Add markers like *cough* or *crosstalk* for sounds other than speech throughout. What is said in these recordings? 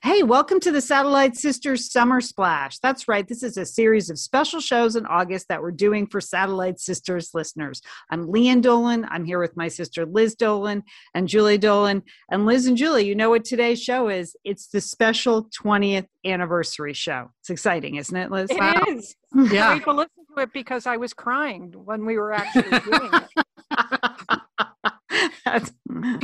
Hey, welcome to the Satellite Sisters Summer Splash. That's right. This is a series of special shows in August that we're doing for Satellite Sisters listeners. I'm Lian Dolan. I'm here with my sister Liz Dolan and Julie Dolan. And Liz and Julie, you know what today's show is? It's the special 20th anniversary show. It's exciting, isn't it, Liz? It wow. is. *laughs* Yeah. I to listen to it because I was crying when we were actually doing it. *laughs*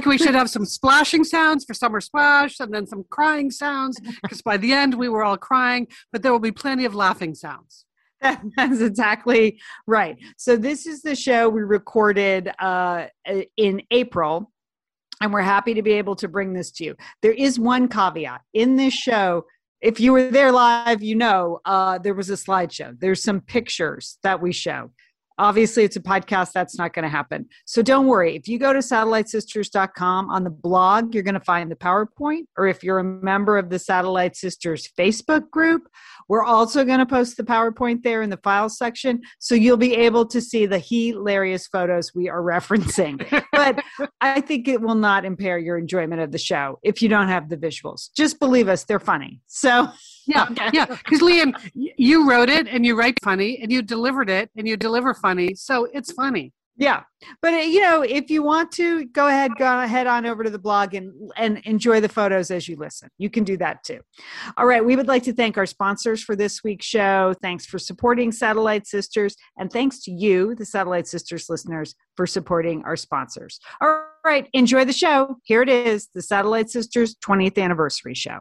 we should have some splashing sounds for summer splash and then some crying sounds *laughs* because by the end we were all crying but there will be plenty of laughing sounds. *laughs* That's exactly right. So this is the show we recorded uh, in april and we're happy to be able to bring this to you. There is one caveat. In this show if you were there live you know uh, there was a slideshow. There's some pictures that we show Obviously, it's a podcast. That's not going to happen. So don't worry. If you go to satellitesisters.com on the blog, you're going to find the PowerPoint. Or if you're a member of the Satellite Sisters Facebook group, we're also going to post the PowerPoint there in the files section. So you'll be able to see the hilarious photos we are *laughs* referencing. but I think it will not impair your enjoyment of the show if you don't have the visuals. Just believe us, they're funny. So *laughs* yeah, *laughs* yeah. Because Lian, you wrote it and you write funny and you delivered it and you deliver funny, so it's funny. Yeah, but uh, you know, if you want to, go ahead, go ahead on over to the blog and and enjoy the photos as you listen. You can do that too. All right, we would like to thank our sponsors for this week's show. Thanks for supporting Satellite Sisters, and thanks to you, the Satellite Sisters listeners, for supporting our sponsors. All right, enjoy the show. Here it is, the Satellite Sisters 20th anniversary show.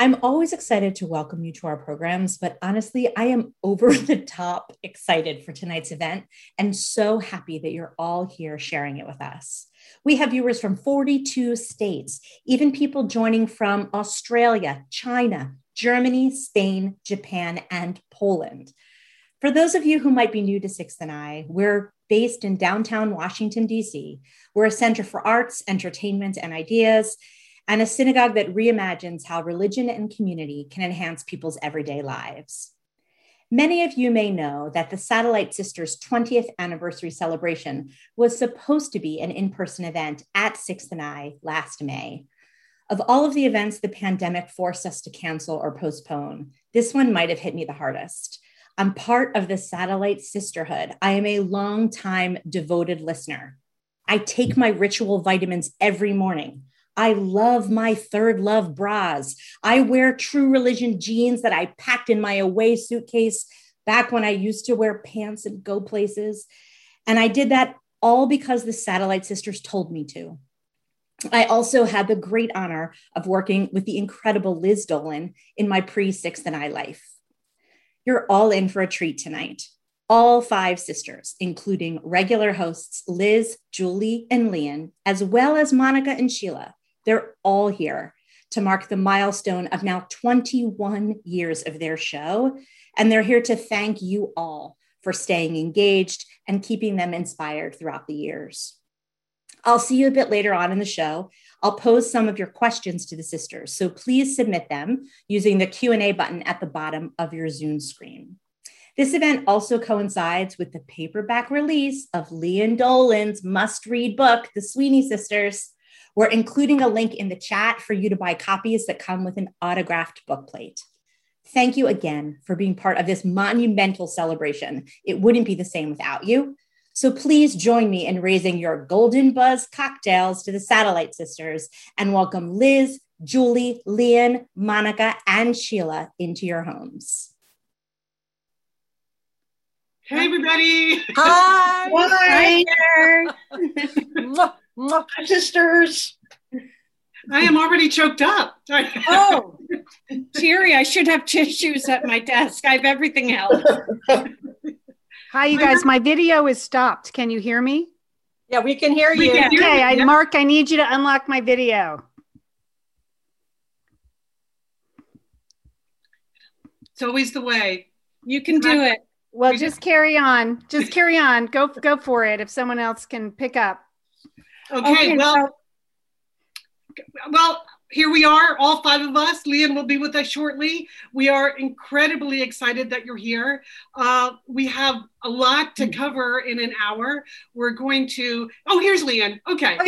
I'm always excited to welcome you to our programs, but honestly, I am over *laughs* the top excited for tonight's event and so happy that you're all here sharing it with us. We have viewers from 42 states, even people joining from Australia, China, Germany, Spain, Japan, and Poland. For those of you who might be new to Sixth and I, we're based in downtown Washington, D.C. We're a center for arts, entertainment, and ideas and a synagogue that reimagines how religion and community can enhance people's everyday lives. Many of you may know that the Satellite Sisters 20th anniversary celebration was supposed to be an in person event at Sixth and I last May. Of all of the events the pandemic forced us to cancel or postpone, this one might have hit me the hardest. I'm part of the Satellite Sisterhood. I am a long-time devoted listener. I take my ritual vitamins every morning. I love my third love bras. I wear true religion jeans that I packed in my away suitcase back when I used to wear pants and go places. And I did that all because the Satellite Sisters told me to. I also had the great honor of working with the incredible Liz Dolan in my pre Sixth and I life. You're all in for a treat tonight. All five sisters, including regular hosts Liz, Julie, and Lian, as well as Monica and Sheila, they're all here to mark the milestone of now 21 years of their show. And they're here to thank you all for staying engaged and keeping them inspired throughout the years. I'll see you a bit later on in the show. I'll pose some of your questions to the sisters, so please submit them using the Q&A button at the bottom of your Zoom screen. This event also coincides with the paperback release of Lian Dolan's must-read book, The Sweeney Sisters. We're including a link in the chat for you to buy copies that come with an autographed bookplate. Thank you again for being part of this monumental celebration. It wouldn't be the same without you. So please join me in raising your golden buzz cocktails to the Satellite Sisters and welcome Liz, Julie, Lian, Monica, and Sheila into your homes. Hey, everybody. Hi. *laughs* Hi. Mwah, *laughs* mwah. Sisters. I am already choked up. *laughs* Oh, Terry, I should have tissues at my desk. I have everything else. Hi, you guys. My video is stopped. Can you hear me? Yeah, we can hear We you. can hear Okay, you. I, Yep. Mark, I need you to unlock my video. It's always the way. You can do it. Well, We just carry on. Just carry on. Go go for it. If someone else can pick up. Okay, Okay, well, well, here we are, all five of us. Lian will be with us shortly. We are incredibly excited that you're here. Uh, we have a lot to cover in an hour. We're going to. Oh, here's Lian. Okay.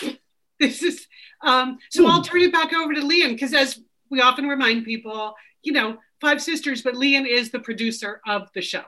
*laughs* this is. Um, so I'll turn it back over to Lian because, as we often remind people, you know, five sisters, but Lian is the producer of the show.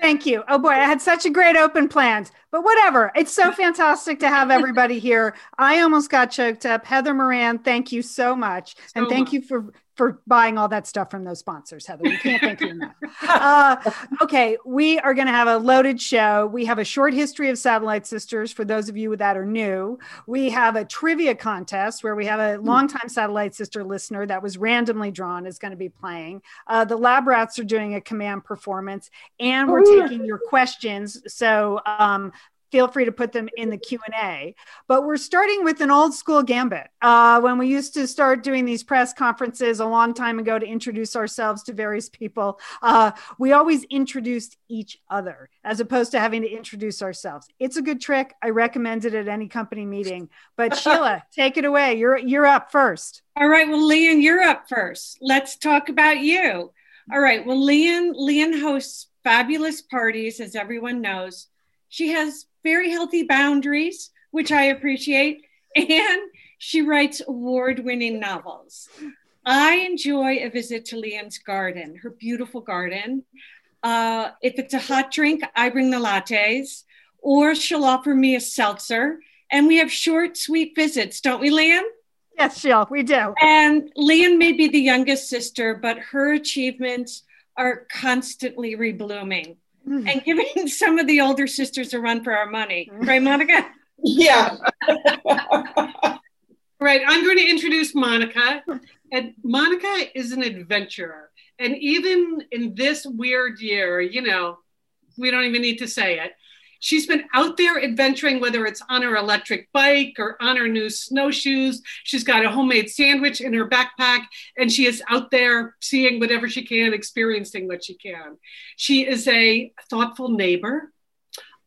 Thank you. Oh boy, I had such a great open plans, but whatever. It's so fantastic to have everybody here. I almost got choked up. Heather Moran, thank you so much, *laughs* and thank much. you for for buying all that stuff from those sponsors, Heather. We can't thank you enough. Uh, okay, we are going to have a loaded show. We have a short history of Satellite Sisters for those of you that are new. We have a trivia contest where we have a longtime Satellite Sister listener that was randomly drawn is going to be playing. Uh, the Lab Rats are doing a command performance, and we're taking your questions. So um, feel free to put them in the q&a but we're starting with an old school gambit uh, when we used to start doing these press conferences a long time ago to introduce ourselves to various people uh, we always introduced each other as opposed to having to introduce ourselves it's a good trick i recommend it at any company meeting but *laughs* sheila take it away you're you're up first All right. Well, Lian, you're up first. Let's talk about you. All right. Well, Lian, Lian hosts fabulous parties, as everyone knows. She has very healthy boundaries, which I appreciate, and she writes award-winning novels. I enjoy a visit to Lian's garden, her beautiful garden. Uh, if it's a hot drink, I bring the lattes, or she'll offer me a seltzer. And we have short, sweet visits, don't we, Lian? yes sheila we do And Lian may be the youngest sister, but her achievements are constantly reblooming and giving *laughs* some of the older sisters a run for our money. Mm-hmm. Right, Monica? Yeah. *laughs* Right, I'm going to introduce Monica. And Monica is an adventurer. And even in this weird year, you know, we don't even need to say it. She's been out there adventuring, whether it's on her electric bike or on her new snowshoes. She's got a homemade sandwich in her backpack, and she is out there seeing whatever she can, experiencing what she can. She is a thoughtful neighbor,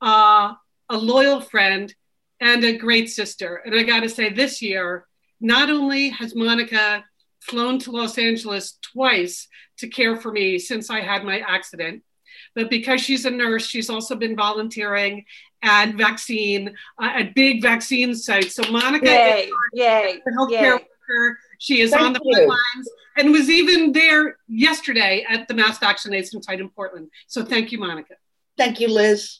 uh, a loyal friend, and a great sister. And I got to say, this year, not only has Monica flown to Los Angeles twice to care for me since I had my accident, but because she's a nurse, she's also been volunteering at vaccine, uh, at big vaccine sites. So Monica Yay. is Yay. a healthcare Yay. worker. She is Thank on the front lines and was even there yesterday at the mass vaccination site in Portland. So thank you, Monica. Thank you, Liz.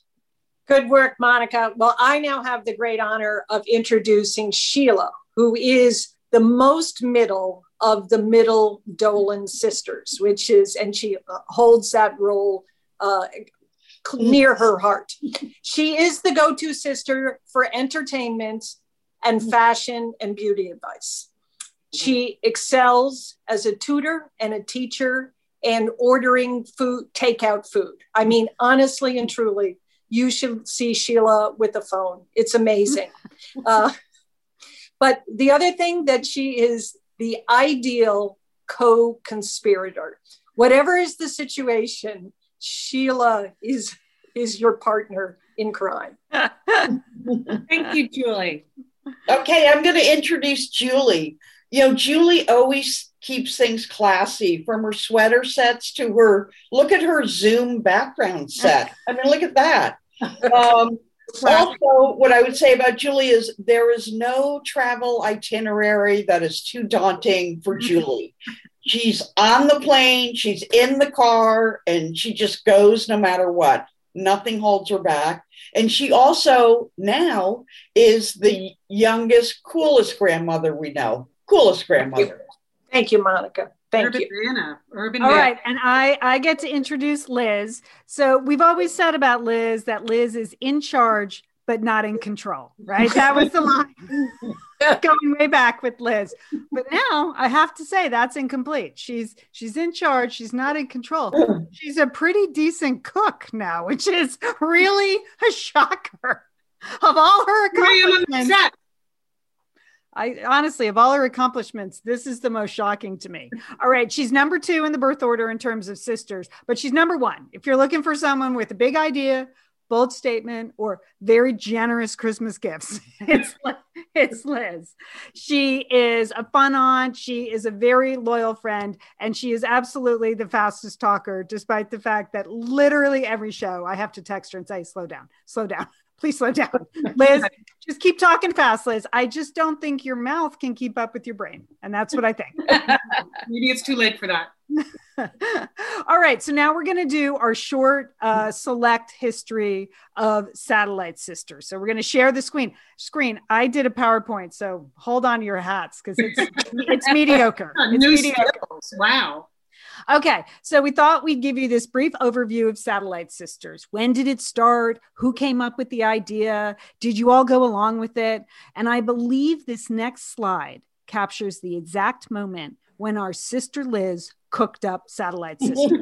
Good work, Monica. Well, I now have the great honor of introducing Sheila, who is the most middle of the middle Dolan sisters, which is, and she uh, holds that role uh, near her heart. She is the go to sister for entertainment and fashion and beauty advice. She excels as a tutor and a teacher and ordering food, takeout food. I mean, honestly and truly, you should see Sheila with a phone. It's amazing. *laughs* uh, but the other thing that she is the ideal co conspirator. Whatever is the situation, Sheila is is your partner in crime. *laughs* Thank you, Julie. Okay, I'm going to introduce Julie. You know, Julie always keeps things classy from her sweater sets to her look at her Zoom background set. I mean, look at that. *laughs* Um, also, what I would say about Julie is there is no travel itinerary that is too daunting for *laughs* Julie. She's on the plane, she's in the car, and she just goes no matter what. Nothing holds her back. And she also now is the youngest, coolest grandmother we know. Coolest grandmother. Thank you, Monica. Thank Urban you. Vanna. Urban All Vanna. right, and I I get to introduce Liz. So we've always said about Liz that Liz is in charge but not in control, right? That was the line *laughs* *laughs* going way back with Liz. But now I have to say that's incomplete. She's she's in charge, she's not in control. *clears throat* She's a pretty decent cook now, which is really a shocker. Of all her Here I am on the accomplishments. I honestly, of all her accomplishments, this is the most shocking to me. All right, she's number two in the birth order in terms of sisters, but she's number one. If you're looking for someone with a big idea, bold statement, or very generous Christmas gifts, *laughs* it's it's Liz. She is a fun aunt. She is a very loyal friend, and she is absolutely the fastest talker, despite the fact that literally every show I have to text her and say, "Slow down, slow down." *laughs* Please slow down. Liz, *laughs* just keep talking fast, Liz. I just don't think your mouth can keep up with your brain. And that's what I think. Maybe it's too late for that. *laughs* All right. So now we're going to do our short uh, select history of Satellite Sisters. So we're going to share the screen. Screen. I did a PowerPoint, so hold on to your hats because it's *laughs* it's mediocre. It's New mediocre. skills. Wow. Okay, so we thought we'd give you this brief overview of Satellite Sisters. When did it start? Who came up with the idea? Did you all go along with it? And I believe this next slide captures the exact moment when our sister Liz cooked up Satellite *laughs* system.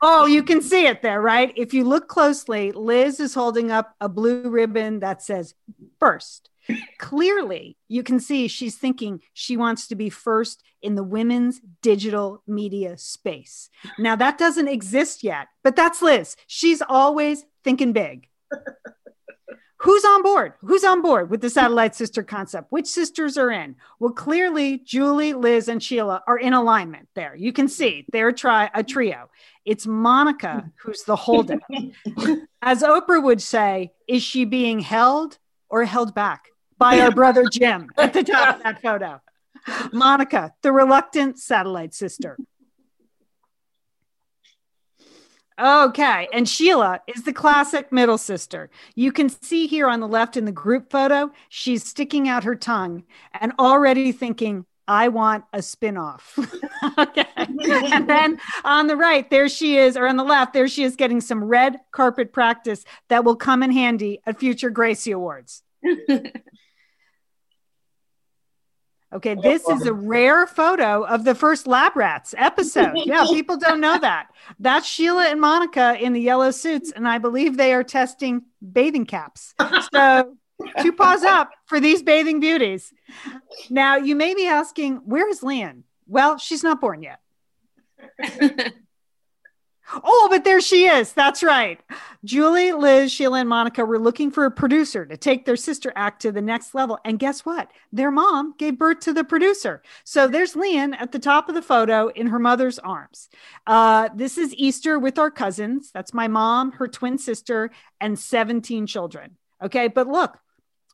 oh, you can see it there, right? If you look closely, Liz is holding up a blue ribbon that says first. Clearly, you can see she's thinking she wants to be first in the women's digital media space. Now, that doesn't exist yet, but that's Liz. She's always thinking big. *laughs* Who's on board? Who's on board with the satellite sister concept? Which sisters are in? Well, clearly, Julie, Liz, and Sheila are in alignment there. You can see they're tri- a trio. It's Monica who's the holdout. *laughs* As Oprah would say, is she being held or held back by our brother Jim at the top of that photo? Monica, the reluctant satellite sister. Okay, and Sheila is the classic middle sister. You can see here on the left in the group photo, she's sticking out her tongue and already thinking, I want a spin-off. *laughs* okay. And then on the right, there she is, or on the left, there she is getting some red carpet practice that will come in handy at future Gracie Awards. *laughs* Okay, this is a rare photo of the first Lab Rats episode. *laughs* Yeah, people don't know that. That's Sheila and Monica in the yellow suits, and I believe they are testing bathing caps. So, *laughs* two paws up for these bathing beauties. Now, you may be asking, where is Lian? Well, she's not born yet. *laughs* Oh, but there she is. That's right. Julie, Liz, Sheila, and Monica were looking for a producer to take their sister act to the next level. And guess what? Their mom gave birth to the producer. So there's Lian at the top of the photo in her mother's arms. Uh, this is Easter with our cousins. That's my mom, her twin sister, and 17 children. Okay. But look,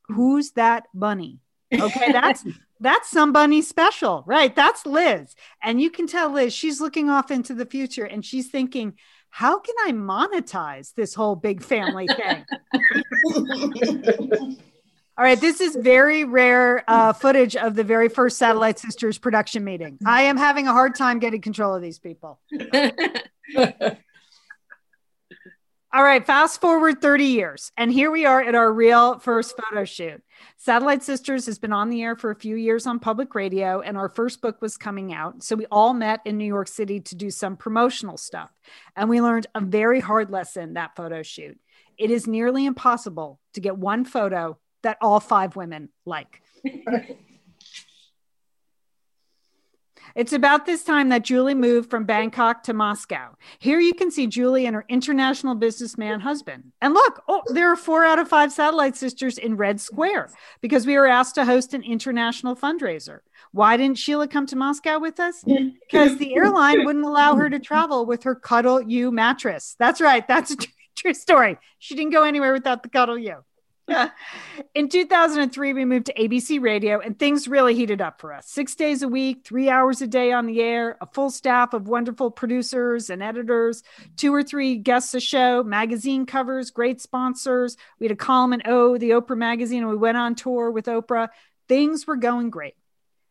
who's that bunny? Okay. That's. *laughs* That's somebody special, right? That's Liz. And you can tell Liz, she's looking off into the future and she's thinking, how can I monetize this whole big family thing? *laughs* All right, this is very rare uh, footage of the very first Satellite Sisters production meeting. I am having a hard time getting control of these people. *laughs* All right, fast forward 30 years, and here we are at our real first photo shoot. Satellite Sisters has been on the air for a few years on public radio, and our first book was coming out. So we all met in New York City to do some promotional stuff. And we learned a very hard lesson that photo shoot. It is nearly impossible to get one photo that all five women like. *laughs* It's about this time that Julie moved from Bangkok to Moscow. Here you can see Julie and her international businessman husband. And look, oh, there are four out of five satellite sisters in Red Square because we were asked to host an international fundraiser. Why didn't Sheila come to Moscow with us? Because the airline wouldn't allow her to travel with her Cuddle U mattress. That's right. That's a true story. She didn't go anywhere without the Cuddle *laughs* In 2003, we moved to ABC Radio, and things really heated up for us. Six days a week, three hours a day on the air, a full staff of wonderful producers and editors, two or three guests a show, magazine covers, great sponsors. We had a column in O, the Oprah magazine, and we went on tour with Oprah. Things were going great.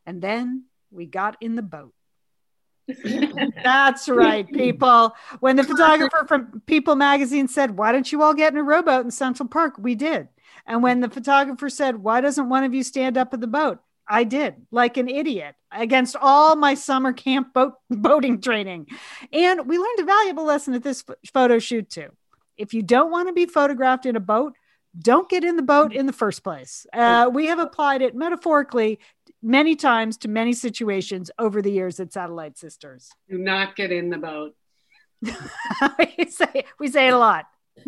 And then we got in the boat. *laughs* That's right, people. When the photographer from People magazine said, Why don't you all get in a rowboat in Central Park? We did. And when the photographer said, Why doesn't one of you stand up in the boat? I did, like an idiot, against all my summer camp boat *laughs* boating training. And we learned a valuable lesson at this photo shoot, too. If you don't want to be photographed in a boat, don't get in the boat in the first place. Uh, we have applied it metaphorically many times to many situations over the years at Satellite Sisters. Do not get in the boat. *laughs* we, say, we say it a lot. *laughs*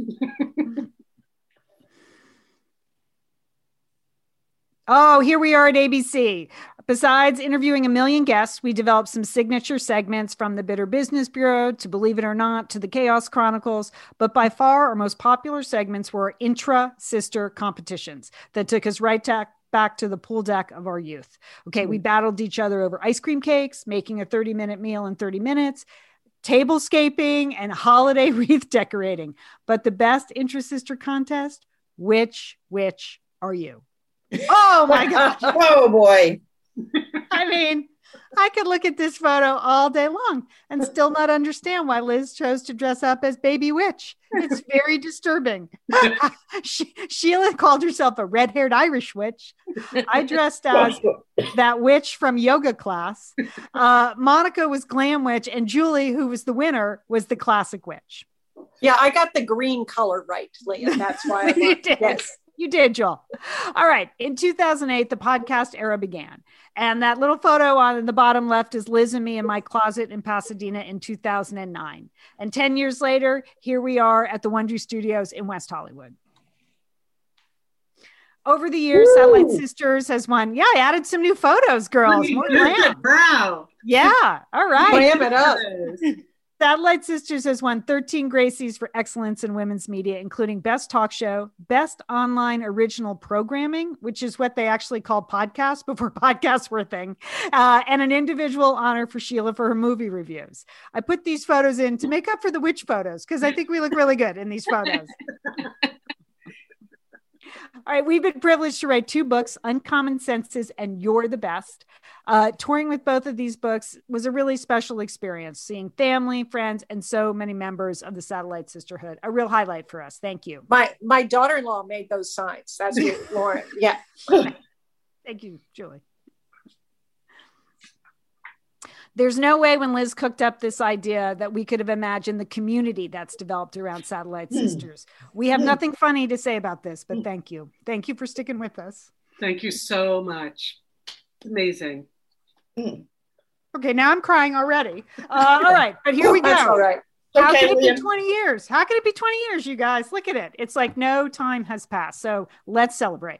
Oh, here we are at ABC. Besides interviewing a million guests, we developed some signature segments from the Bitter Business Bureau to Believe It or Not to the Chaos Chronicles. But by far, our most popular segments were intra sister competitions that took us right to, back to the pool deck of our youth. Okay, we hmm. battled each other over ice cream cakes, making a 30 minute meal in 30 minutes, tablescaping, and holiday *laughs* wreath decorating. But the best intra sister contest which, which are you? Oh my *laughs* gosh. oh boy. I mean, I could look at this photo all day long and still not understand why Liz chose to dress up as Baby Witch. It's very disturbing. *laughs* she- Sheila called herself a red haired Irish witch. I dressed as that witch from yoga class. Uh, Monica was Glam Witch, and Julie, who was the winner, was the classic witch. Yeah, I got the green color right, Lian. That's why I *laughs* did. Yes. You did, Joel. All right. In 2008, the podcast era began. And that little photo on the bottom left is Liz and me in my closet in Pasadena in 2009. And 10 years later, here we are at the Wondery Studios in West Hollywood. Over the years, Satellite Sisters has won. Yeah, I added some new photos, girls. More. Wow. Yeah. All right. Glam it up. Satellite Sisters has won 13 Gracies for excellence in women's media, including Best Talk Show, Best Online Original Programming, which is what they actually called podcasts before *laughs* podcasts were a thing, uh, and an individual honor for Sheila for her movie reviews. I put these photos in to make up for the witch photos because I think we look really good in these photos. *laughs* All right, we've been privileged to write two books, Uncommon Senses and You're the Best. Uh, touring with both of these books was a really special experience, seeing family, friends, and so many members of the Satellite Sisterhood. A real highlight for us. Thank you. My my daughter-in-law made those signs. That's *laughs* Lauren. Yeah. Thank you, Julie. There's no way when Liz cooked up this idea that we could have imagined the community that's developed around Satellite hmm. Sisters. We have hmm. nothing funny to say about this, but hmm. thank you. Thank you for sticking with us. Thank you so much. Amazing. Okay, now I'm crying already. Uh, all right, but here we *laughs* go. That's all right. How Okay, can it Lian. be 20 years? How can it be 20 years, you guys? Look at it. It's like no time has passed. So let's celebrate.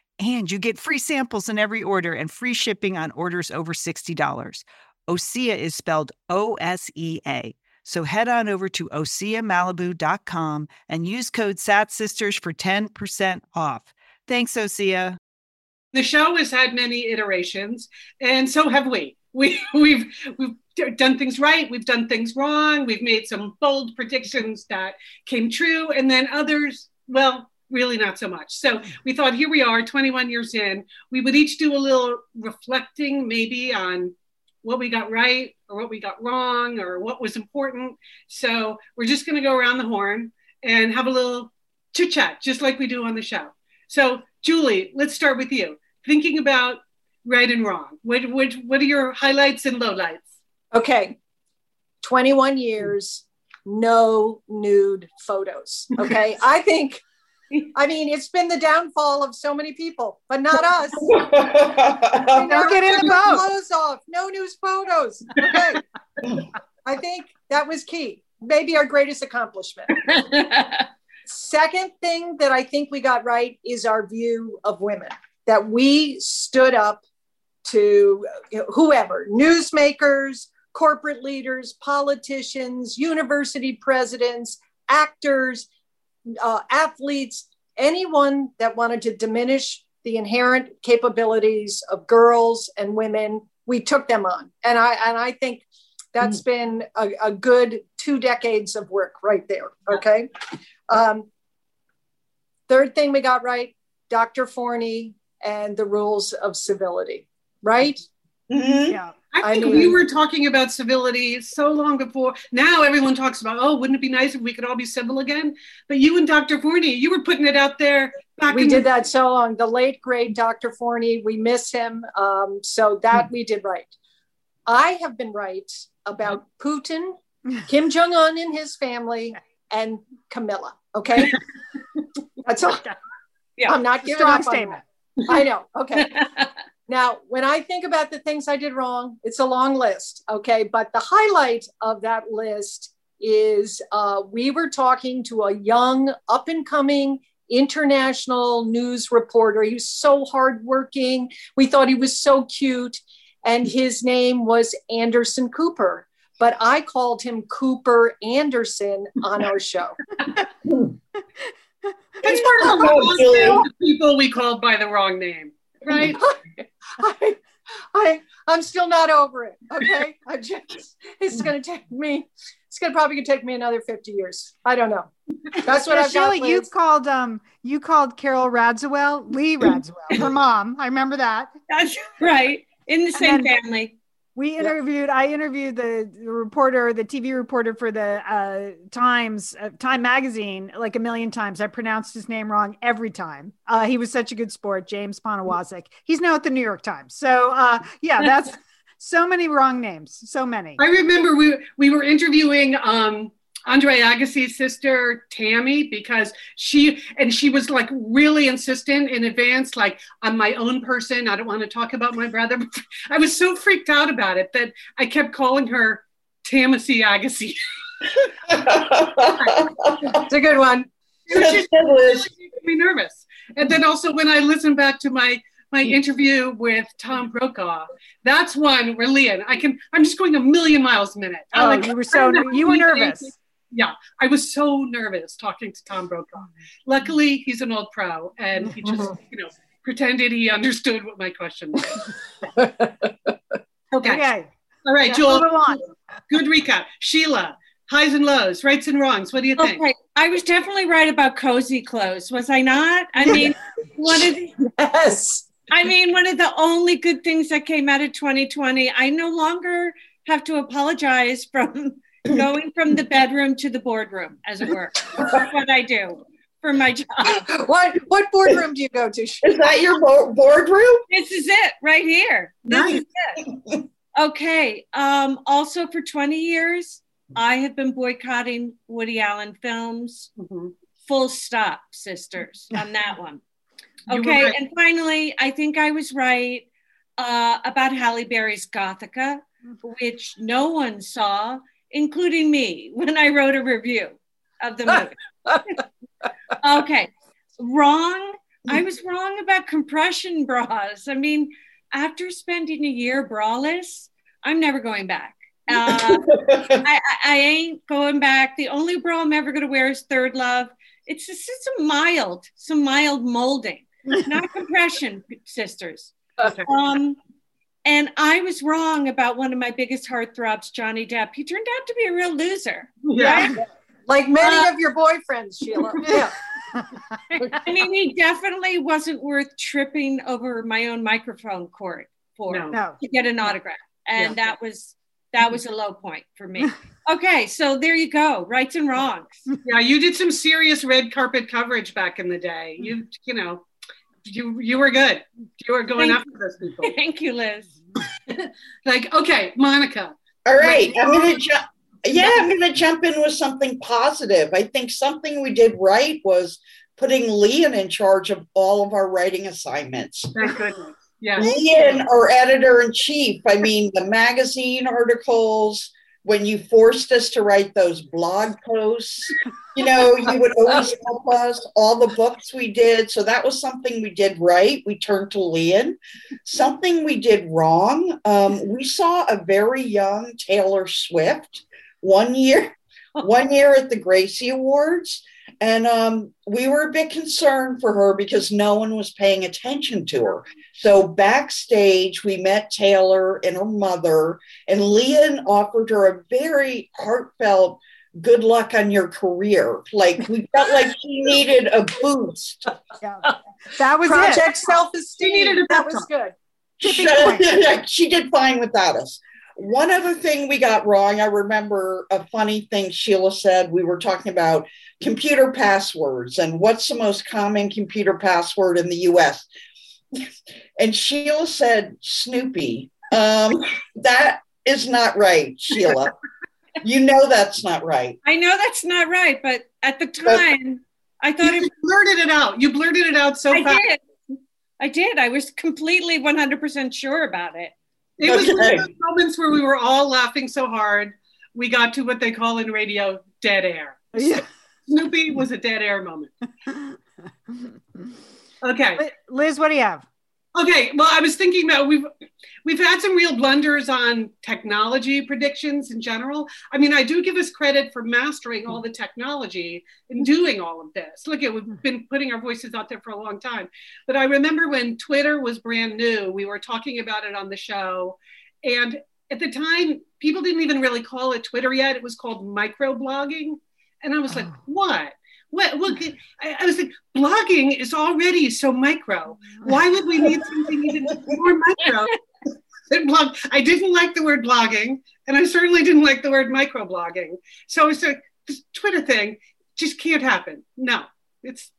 And you get free samples in every order and free shipping on orders over $60. Osea is spelled O S E A. So head on over to OseaMalibu.com and use code SATSisters for 10% off. Thanks, Osea. The show has had many iterations, and so have we. We we've we've done things right, we've done things wrong, we've made some bold predictions that came true, and then others, well, really not so much. So we thought, here we are, 21 years in, we would each do a little reflecting maybe on what we got right or what we got wrong or what was important. So we're just going to go around the horn and have a little chit chat, just like we do on the show. So, Julie, let's start with you. Thinking about right and wrong, what, what, what are your highlights and lowlights? Okay, 21 years, no nude photos. Okay, *laughs* I think *laughs* I mean, it's been the downfall of so many people, but not us. *laughs* Don't get in the boat. Clothes off, no news photos. Okay. I think that was key. Maybe our greatest accomplishment. Second thing that I think we got right is our view of women. That we stood up to you know, whoever, newsmakers, corporate leaders, politicians, university presidents, actors, uh, athletes, anyone that wanted to diminish the inherent capabilities of girls and women, we took them on. And I and I think that's mm. been a, a, good two decades of work right there. Okay. Um, third thing we got right, Dr. Forni and the rules of civility, right? Mm-hmm. Yeah. I think I mean, we were talking about civility so long before. Now everyone talks about, oh, wouldn't it be nice if we could all be civil again? But you and Dr. Forni, you were putting it out there. we did the- that so long. The late great Dr. Forni, we miss him. Um, so that hmm. we did right. I have been right about Putin, Kim Jong Un and his family, and Camilla. Okay, *laughs* that's all. Yeah, I'm not giving Strong up statement. I know. Okay. *laughs* Now, when I think about the things I did wrong, it's a long list, okay? But the highlight of that list is uh, we were talking to a young, up and coming international news reporter. He was so hardworking. We thought he was so cute. And his name was Anderson Cooper. But I called him Cooper Anderson on our show. *laughs* It's part of the people we called by the wrong name, right? *laughs* *laughs* I, I, I'm still not over it. Okay. I just, it's going to take me, it's going to probably gonna take me another 50 years. I don't know. That's what I've got. You called, um, you called Carole Radziwill, Lee Radziwill, her mom. I remember that. That's right. In the same then, family we interviewed i interviewed the, the, reporter the tv reporter for the uh, times uh, time magazine like a million times. I pronounced his name wrong every time. Uh, he was such a good sport james poniewozik he's now at the new york times. So uh, yeah that's *laughs* so many wrong names so many. I remember we we were interviewing um Andre Agassi's sister Tammy because she and she was like really insistent in advance, like I'm my own person. I don't want to talk about my brother. *laughs* I was so freaked out about it that I kept calling her Tamasy Agassi. *laughs* it's a good one. It made me nervous. And then also when I listened back to my my interview with Tom Brokaw. That's one where Lian, I can, I'm just going a million miles a minute. Oh, like, you were so, you were nervous yeah, I was so nervous talking to Tom Brokaw. Oh, Luckily, he's an old pro, and he just, *laughs* you know, pretended he understood what my question was. *laughs* okay. okay. All right, yeah, Good recap. Sheila, highs and lows, rights and wrongs. What do you think? Okay, I was definitely right about cozy clothes, was I not? I mean, one of the yes. I mean, one of the only good things that came out of 2020. I no longer have to apologize from going from the bedroom to the boardroom, as it were. That's what I do. for my job. what what boardroom do you go to? Is that your bo- boardroom? This is it right here. This Nice. is it. Okay. Um, also for 20 years, I have been boycotting Woody Allen films. Mhm. Full stop, sisters, on that one. Okay. right. And finally, I think I was right uh, about Halle Berry's Gothika, which no one saw, including me, when I wrote a review of the movie. *laughs* okay. Wrong. I was wrong about compression bras. I mean, after spending a year braless, I'm never going back. *laughs* Uh, I, I, ain't going back. The only bra I'm ever going to wear is Third Love. It's just it's some mild, some mild molding, not *laughs* compression, sisters. Um, and I was wrong about one of my biggest heartthrobs, Johnny Depp. He turned out to be a real loser. Yeah. Right? Like many Uh, of your boyfriends, Sheila. *laughs* Yeah. I mean, he definitely wasn't worth tripping over my own microphone cord for No. No. to get an autograph, and Yeah. that was that was a low point for me. *laughs* Okay, so there you go, rights and wrongs. Yeah, you did some serious red carpet coverage back in the day. You, you know, you you were good. You were going Thank after those people. *laughs* Thank you, Liz. *laughs* Like, okay, Monica. All right, I'm gonna jump. Yeah, I'm gonna jump in with something positive. I think something we did right was putting Lian in charge of all of our writing assignments. Thank goodness. Yeah. Lian, our editor in chief. I mean, the magazine articles. When you forced us to write those blog posts, you know, you would always help us. All the books we did, so that was something we did right. We turned to Lian. Something we did wrong. Um, we saw a very young Taylor Swift one year, one year at the Gracie Awards, and um, we were a bit concerned for her because no one was paying attention to her. So backstage, we met Taylor and her mother, and Lian offered her a very heartfelt good luck on your career. Like we felt like she *laughs* needed a boost. Yeah. That was it. Project self She needed esteem. a That was good. She, Tipping *laughs* she did fine without us. One other thing we got wrong, I remember a funny thing Sheila said. We were talking about computer passwords and what's the most common computer password in the US. And Sheila said Snoopy. Um, that is not right, Sheila. You know that's not right. I know that's not right, but at the time, I thought You it, blurted it out. You blurted it out so I fast. did. I did. I was completely 100% sure about it. It was one of those moments where we were all laughing so hard, we got to what they call in radio dead air. Yeah. Snoopy was a dead air moment. *laughs* Okay. Liz, what do you have? Okay. Well, I was thinking about we've we've had some real blunders on technology predictions in general. I mean, I do give us credit for mastering all the technology and mm-hmm. doing all of this. Look, at we've mm-hmm. been putting our voices out there for a long time. But I remember when Twitter was brand new, we were talking about it on the show, and at the time, people didn't even really call it Twitter yet. It was called microblogging, and I was like, oh. what? What? Look, I, I was like, blogging is already so micro. Why would we need something even more micro? than blog? I didn't like the word blogging, and I certainly didn't like the word microblogging. So it's like this Twitter thing just can't happen. No, it's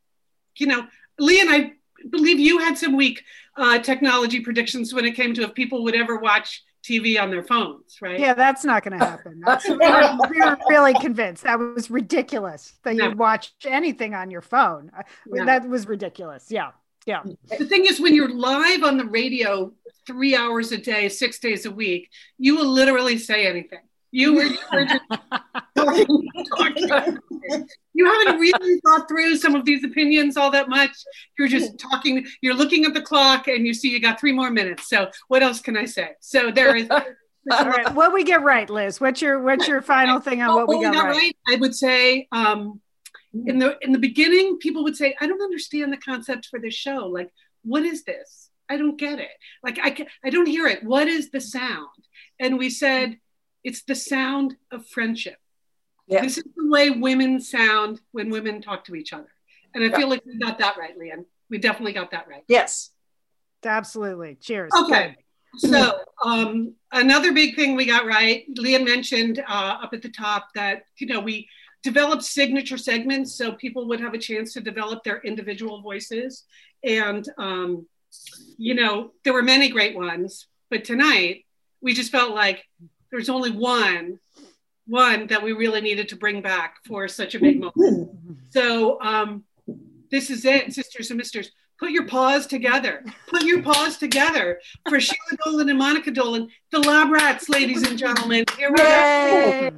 you know, Lee and I believe you had some weak uh, technology predictions when it came to if people would ever watch TV on their phones, right? Yeah, that's not going to happen. *laughs* That's- we, were, we were really convinced that was ridiculous that No. you'd watch anything on your phone. No. That was ridiculous. Yeah. Yeah. The thing is, when you're live on the radio three hours a day, six days a week, you will literally say anything. You were, you were just talking, *laughs* talking. You haven't really thought through some of these opinions all that much. You're just talking, you're looking at the clock and you see you got three more minutes. So what else can I say? So there is All right. *laughs* *laughs* What we get right, Liz? What's your what's your final thing on what we got right? I would say um, in the in the beginning, people would say, "I don't understand the concept for this show. Like, what is this? I don't get it. Like, I ca- I don't hear it. What is the sound?" And we said, "It's the sound of friendship. Yeah. This is the way women sound when women talk to each other." And I feel like we got that right, Lian. We definitely got that right. Yes. Absolutely. Cheers. Okay. So um, another big thing we got right, Lian mentioned uh, up at the top that you know we developed signature segments so people would have a chance to develop their individual voices. And, um, you know, there were many great ones, but tonight we just felt like there's only one one that we really needed to bring back for such a big moment. So um, this is it, sisters and misters. Put your paws together. Put your paws together for Sheila Dolan and Monica Dolan, the Lab Rats, ladies and gentlemen. Here we go.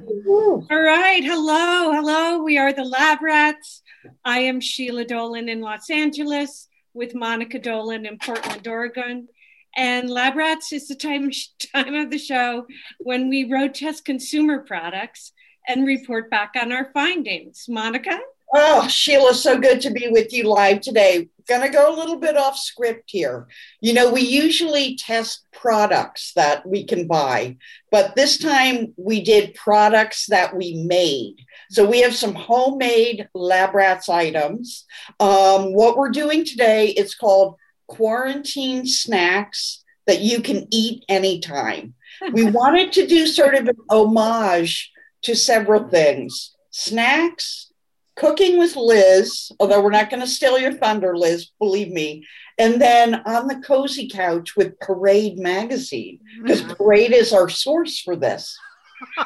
All right. Hello. Hello. We are the Lab Rats. I am Sheila Dolan in Los Angeles with Monica Dolan in Portland, Oregon. And Lab Rats is the time, *laughs* time of the show when we road test consumer products and report back on our findings. Monica? Oh, Sheila, so good to be with you live today. Gonna go a little bit off script here. You know, we usually test products that we can buy, but this time we did products that we made. So we have some homemade Lab Rats items. Um, what we're doing today is called quarantine snacks that you can eat anytime. *laughs* We wanted to do sort of an homage to several things snacks, cooking with Liz, although we're not going to steal your thunder, Liz, believe me. And then on the cozy couch with Parade magazine, because mm-hmm. Parade is our source for this.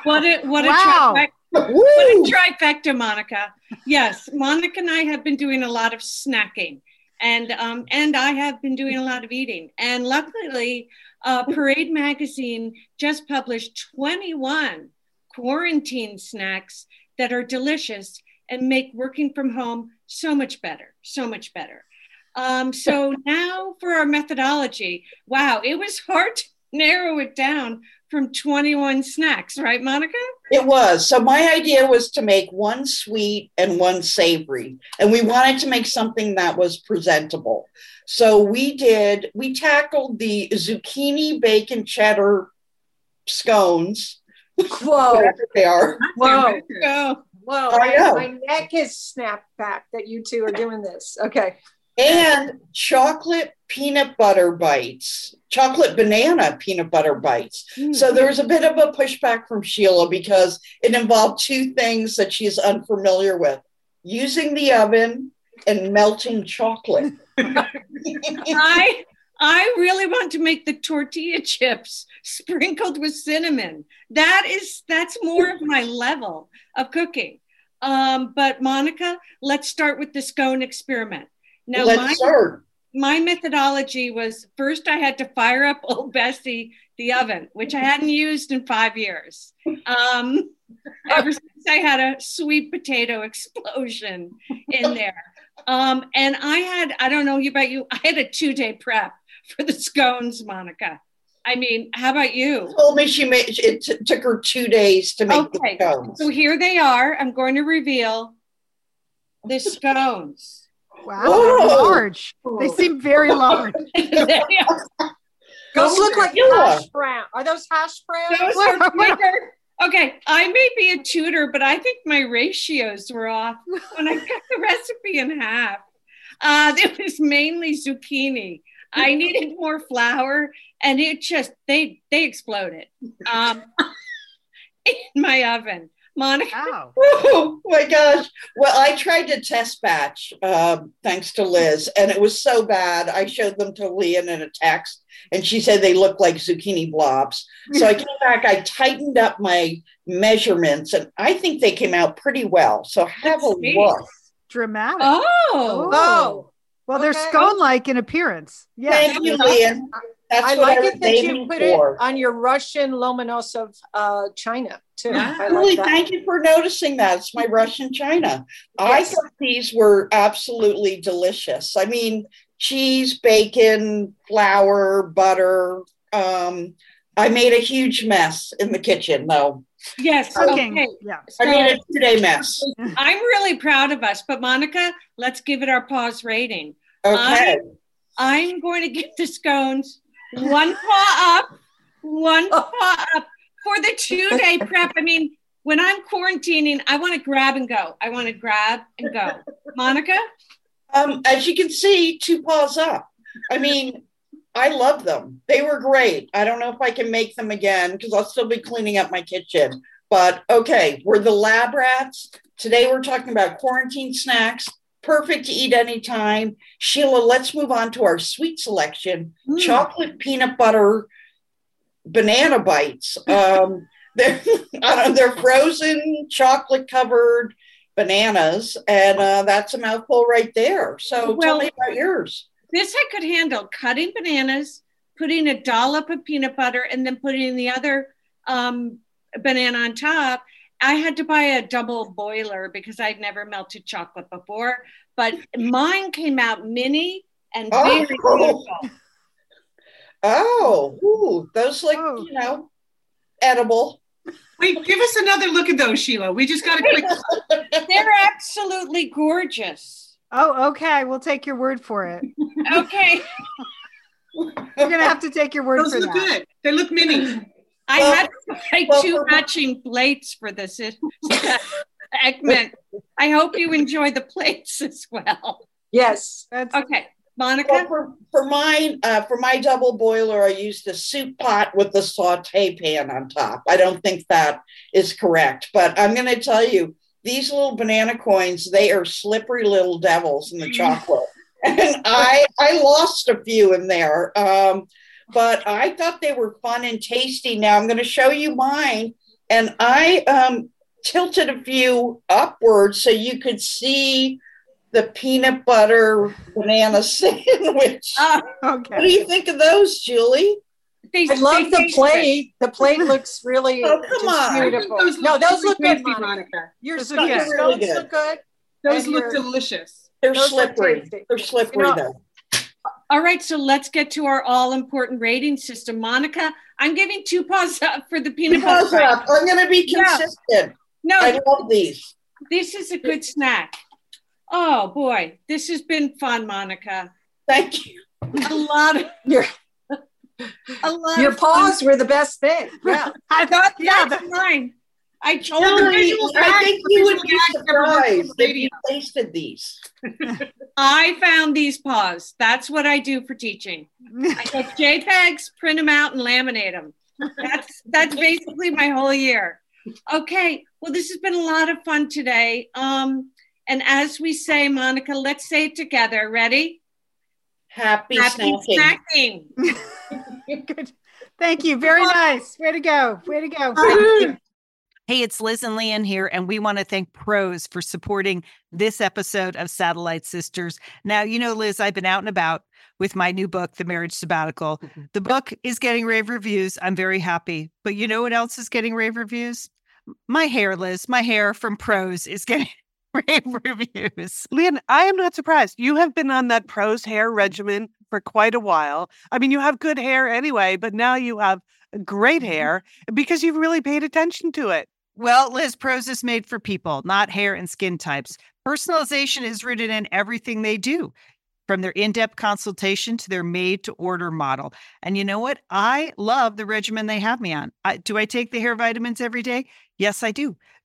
What a, what a Wow. trifecta. What a trifecta, Monica. Yes, Monica and I have been doing a lot of snacking, and um, and I have been doing a lot of eating. And luckily, uh, Parade Magazine just published 21 quarantine snacks that are delicious and make working from home so much better, so much better. Um, so *laughs* now for our methodology. Wow, it was hard to *laughs* narrow it down from 21 snacks, right, Monica? It was. So my idea was to make one sweet and one savory. And we wanted to make something that was presentable. So we did, we tackled the zucchini bacon cheddar scones. Whoa. *laughs* They are. Whoa. Go. Whoa. I know. My neck is snapped back that you two are doing this. Okay. And chocolate peanut butter bites, chocolate banana peanut butter bites. So there was a bit of a pushback from Sheila because it involved two things that she's unfamiliar with using the oven and melting chocolate. *laughs* *laughs* I I really want to make the tortilla chips sprinkled with cinnamon. That is that's more of my level of cooking. Um, but Monica, let's start with the scone experiment. Now, Let's my, my methodology was first I had to fire up *laughs* old Bessie the oven, which I hadn't used in five years. Um, *laughs* ever since I had a sweet potato explosion in *laughs* there. Um, and I had, I don't know about you, I had a two day prep for the scones, Monica. I mean, how about you? Told me she made it t- took her two days to make Okay. the scones. So here they are. I'm going to reveal the scones. Wow, large. They seem very large. *laughs* They Those look like hash brown. Are those hash browns? Those are bigger. Okay, I may be a tutor, but I think my ratios were off when I cut the recipe in half. Uh, it was mainly zucchini. I needed more flour, and it just they they exploded um, *laughs* in my oven. Monica, Wow. *laughs* Oh my gosh. Well, I tried to test batch, um, thanks to Liz, and it was so bad. I showed them to Lian in a text, and she said they looked like zucchini blobs. So I came back, I tightened up my measurements, and I think they came out pretty well. So have That's a neat. look. Dramatic. oh, Oh. Well, they're scone-like in appearance. Yeah. Thank you, Lian. That's I what like I it that you put for. it on your Russian Lomonosov uh, China too. Yeah. I Really, like thank you for noticing that. It's my Russian China. I Yes. thought these were absolutely delicious. I mean, cheese, bacon, flour, butter. Um, I made a huge mess in the kitchen, though. yes, Cooking. okay. Yeah. I made a two-day mess. *laughs* I'm really proud of us, but Monica, let's give it our paws rating. Okay. I'm going to give the scones one paw up, one paw up for the two day prep. I mean, when I'm quarantining, I want to grab and go. I want to grab and go. Monica? Um, as you can see, two paws up. I mean, I love them. They were great. I don't know if I can make them again because I'll still be cleaning up my kitchen. But okay, we're the lab rats. Today we're talking about quarantine snacks, perfect to eat anytime. Sheila, let's move on to our sweet selection Mm. chocolate peanut butter banana bites. Um, *laughs* they're, *laughs* they're frozen chocolate covered bananas, and uh, that's a mouthful right there. So tell me about yours. This I could handle cutting bananas, putting a dollop of peanut butter, and then putting the other um, banana on top. I had to buy a double boiler because I'd never melted chocolate before, but mine came out mini and Oh. very beautiful. Oh, mm-hmm. ooh, those like Oh. you know, edible. Wait, give us another look at those, Sheila. We just got a quick. *laughs* They're absolutely gorgeous. Oh, okay. We'll take your word for it. Okay, We're gonna have to take your word Those for look that. good. They look mini. I Well- had to buy well, two for- matching plates for this segment. I hope you enjoy the plates as well. Yes. That's Okay, Well, Monica. for, for mine, uh, for my double boiler, I used a soup pot with the saute pan on top. I don't think that is correct, but I'm going to tell you, these little banana coins, they are slippery little devils in the chocolate. *laughs* And I, I lost a few in there. Um, but I thought they were fun and tasty. Now I'm going to show you mine. And I um, tilted a few upwards so you could see the peanut butter banana *laughs* sandwich. Uh, What do you think of those, Julie? they, I love they the taste plate. The plate looks really Oh, come just on. Beautiful. those no, those look good, tasty, Monica. Your Those look good. Really good. look good. Those And look your- delicious. They're Those slippery. They're slippery You know- though. All right, so let's get to our all important rating system. Monica, I'm giving two paws up for the peanut butter. Because up. I'm going to be Yeah. consistent. No, I love these. this is a good snack. Oh boy, this has been fun, Monica. Thank you. A lot of *laughs* Your, *laughs* a lot your of fun. paws were the best thing. Yeah. *laughs* I thought yeah, that's the- mine. I told Well, the her I think you would be gags never work on surprised the if you tasted these. I found these paws. That's what I do for teaching. I take JPEGs, print them out, and laminate them. That's that's basically my whole year. Okay. Well, this has been a lot of fun today. Um, and as we say, Monica, let's say it together. Ready? Happy, Happy snacking. snacking. *laughs* Good. Thank you. Very nice. Way to go. Way to go. Hey, it's Liz and Lian here, and we want to thank Prose for supporting this episode of Satellite Sisters. Now, you know, Liz, I've been out and about with my new book, The Marriage Sabbatical. Mm-hmm. The book is getting rave reviews. I'm very happy. But you know what else is getting rave reviews? My hair, Liz, my hair from Prose is getting rave *laughs* reviews. Lian, I am not surprised. You have been on that Prose hair regimen for quite a while. I mean, you have good hair anyway, but now you have great mm-hmm. hair because you've really paid attention to it. Well, Liz, Prose is made for people, not hair and skin types. Personalization is rooted in everything they do, from their in depth consultation to their made to order model. And you know what? I love the regimen they have me on. I, do I take the hair vitamins every day? Yes, I do.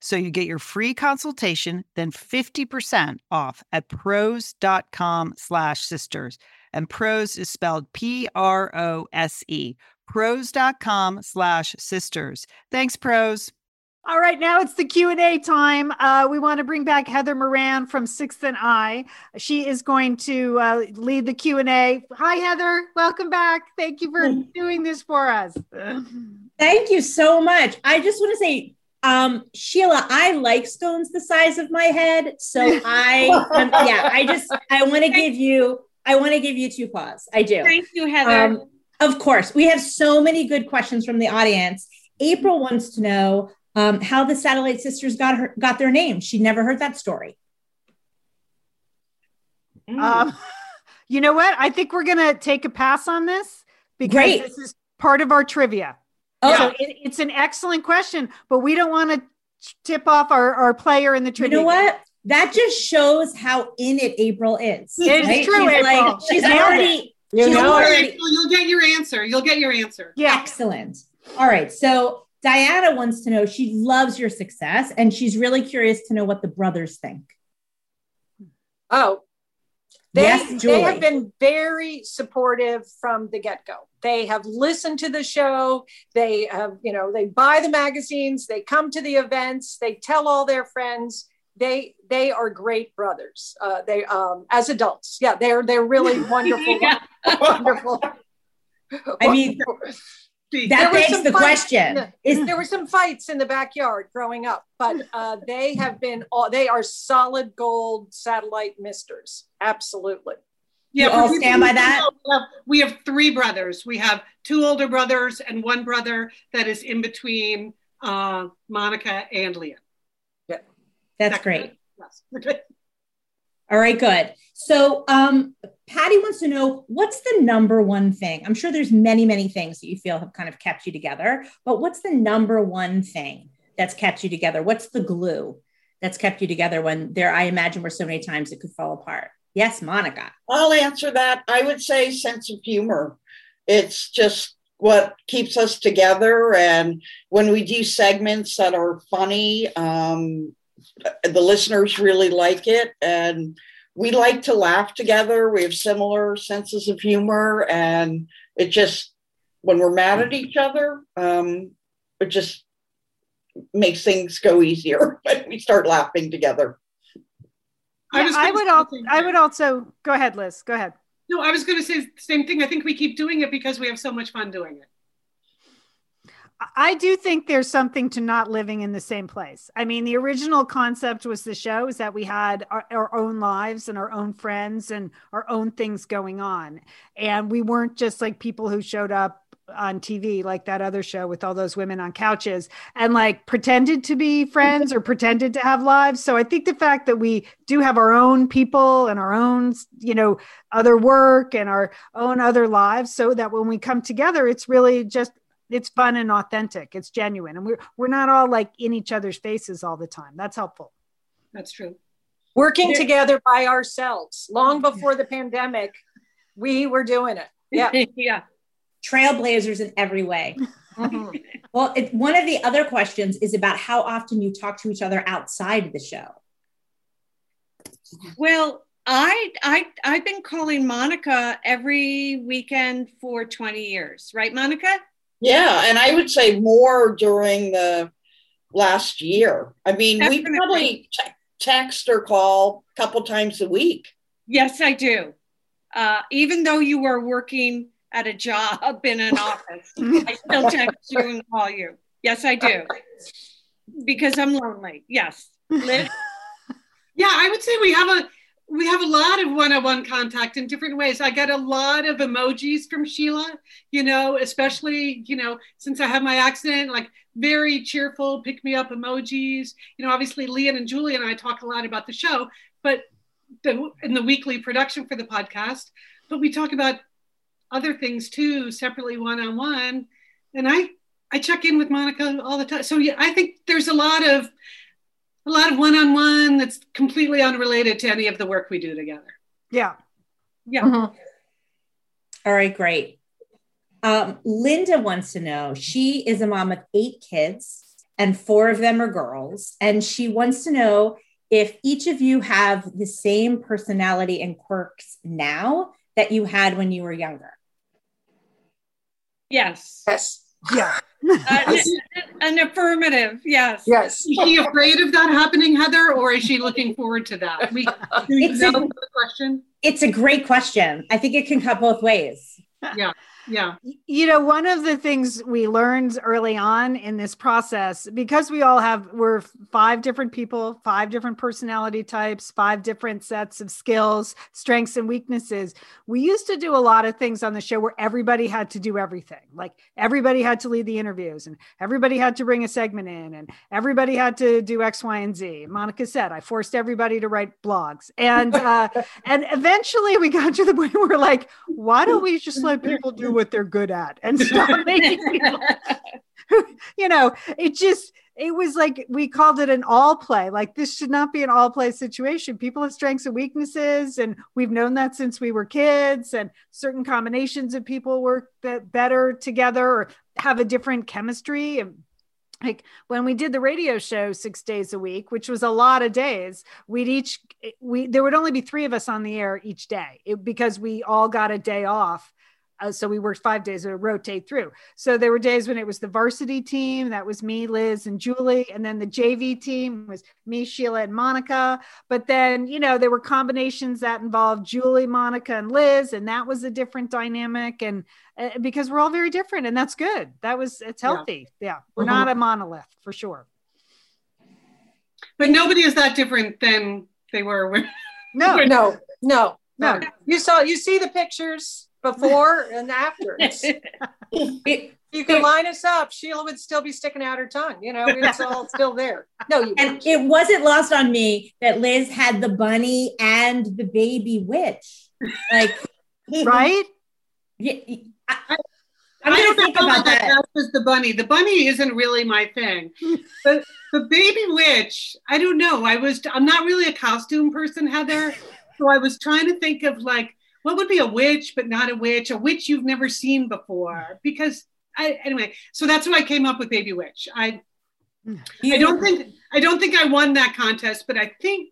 So you get your free consultation, then 50% off at prose.com slash sisters. And Prose is spelled P-R-O-S-E. Prose.com slash sisters. Thanks, Prose. All right, now it's the Q and A time. Uh, we want to bring back Heather Moran from Sixth and I. She is going to uh, lead the Q and A. Hi, Heather. Welcome back. Thank you for doing this for us. Thank you so much. I just want to say, um, Sheila, I like stones the size of my head, so *laughs* I, um, yeah, I just, I want to give you, I want to give you two paws. I do. Thank you, Heather. Um, of course, we have so many good questions from the audience. April wants to know um, how the Satellite Sisters got her got their name. She never heard that story. Um, *laughs* you know what? I think we're gonna take a pass on this because Great. this is part of our trivia. Oh. So it, it's an excellent question, but we don't want to tip off our, our player in the tradition. You know what? That just shows how in it April is. It's true, She's April. like she's already You she's know, already. April, you'll get your answer. You'll get your answer. Yeah. excellent. All right. So Diana wants to know she loves your success and she's really curious to know what the brothers think. Oh, they, Yes, they have been very supportive from the get go. They have listened to the show. They have, you know, they buy the magazines. They come to the events. They tell all their friends. They they are great brothers. Uh, they um, as adults, yeah, they're they're really *laughs* wonderful, wonderful. I mean, *laughs* There that begs the fights- question. Is there were some fights in the backyard growing up, but uh, they have been all, they are solid gold satellite misters. Absolutely. You for all stand by that? we have- three brothers. We have two older brothers and one brother that is in between uh, Monica and Lian. Yeah, That's great. Yes. *laughs* Okay. All right, good. So, um, Patty wants to know what's the number one thing? I'm sure there's many, many things that you feel have kind of kept you together, but what's the number one thing that's kept you together? What's the glue that's kept you together when there, I imagine, were so many times it could fall apart? Yes, Monica. I'll answer that. I would say sense of humor. It's just what keeps us together. And when we do segments that are funny, um, the listeners really like it. And we like to laugh together. We have similar senses of humor. And it just, when we're mad at each other, um, it just makes things go easier *laughs* when we start laughing together. I Yeah, was I, would al- I would also go ahead, Liz. Go ahead. No, I was going to say the same thing. I think we keep doing it because we have so much fun doing it. I- I do think there's something to not living in the same place. I mean, the original concept was the show is that we had our, our own lives and our own friends and our own things going on. And we weren't just like people who showed up on TV, like that other show with all those women on couches and like pretended to be friends or pretended to have lives. So I think the fact that we do have our own people and our own, you know, other work and our own other lives, so that when we come together, it's really just it's fun and authentic. It's genuine, and we're we're not all like in each other's faces all the time. That's helpful. That's true. Working together by ourselves. Long before the pandemic, we were doing it. Yeah. *laughs* yeah. Trailblazers in every way. Well, it, one of the other questions is about how often you talk to each other outside of the show. Well, I I I've been calling Monica every weekend for 20 years, right, Monica? Yeah, and I would say more during the last year. I mean, we probably te- text or call a couple times a week. Yes, I do. Uh, even though you were working at a job in an office, *laughs* I still text you and call you. Yes, I do. Because I'm lonely. Yes. Liz? *laughs* Yeah, I would say we have a we have a lot of one-on-one contact in different ways. I get a lot of emojis from Sheila, you know, especially, you know, since I had my accident, like very cheerful, pick me up emojis. You know, obviously Lian and Julie and I talk a lot about the show, but the in the weekly production for the podcast, but we talk about other things too, separately one-on-one. And I I check in with Monica all the time. So yeah, I think there's a lot of a lot of one-on-one that's completely unrelated to any of the work we do together. Yeah. Yeah. All right, great. Um, Linda wants to know she is a mom of eight kids, and four of them are girls. And she wants to know if each of you have the same personality and quirks now that you had when you were younger. Yes. Yes. Yeah. Uh, An affirmative, yes. Yes. Is she afraid of that happening, Heather, or is she looking forward to that? We, It's a- the question? It's a great question. I think it can cut both ways. Yeah, yeah. you know one of the things we learned early on in this process because we all have we're five different people five different personality types five different sets of skills strengths and weaknesses we used to do a lot of things on the show where everybody had to do everything. Like everybody had to lead the interviews and everybody had to bring a segment in and everybody had to do x y and z. Monica said i forced everybody to write blogs. And uh *laughs* and eventually we got to the point where we're like why don't we just let people do what they're good at and stop *laughs* making people *laughs* you know it just it was like we called it an all play. Like this should not be an all play situation. People have strengths and weaknesses and we've known that since we were kids and certain combinations of people work be- better together or have a different chemistry. And like when we did the radio show six days a week which was a lot of days we'd each we there would only be three of us on the air each day it, because we all got a day off uh, so we worked five days to rotate through. So there were days when it was the varsity team, that was me, Liz, and Julie, and then the JV team was me, Sheila, and Monica. But then, you know, there were combinations that involved Julie, Monica, and Liz, and that was a different dynamic. And uh, because we're all very different, and that's good. That was it's healthy. Yeah, we're Mhm. not a monolith for sure. But nobody is that different than they were when No, *laughs* no, no. no. You saw you see the pictures before and after. *laughs* You can line us up. Sheila would still be sticking out her tongue. You know, it's all still there. No, you and it wasn't lost on me that Liz had the bunny and the baby witch. Like, *laughs* right? Yeah, I, I'm I gonna don't think about that. that. That was the bunny. The bunny isn't really my thing. but the baby witch, I don't know. I was I'm not really a costume person, Heather. So I was trying to think of like what would be a witch, but not a witch, a witch you've never seen before. Because I anyway, so that's what I came up with baby witch. I I don't think I don't think I won that contest, but I think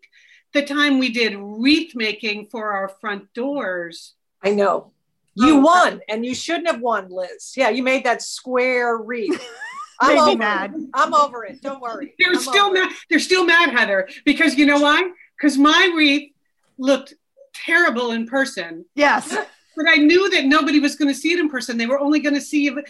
the time we did wreath making for our front doors. I know. You Oh, won, and you shouldn't have won, Liz. Yeah, you made that square wreath. *laughs* I'm over mad. it. I'm over it. Don't worry. They're I'm still over it. mad. They're still mad, Heather, because you know why? Because my wreath looked terrible in person, Yes. *laughs* but I knew that nobody was going to see it in person. They were only going to see the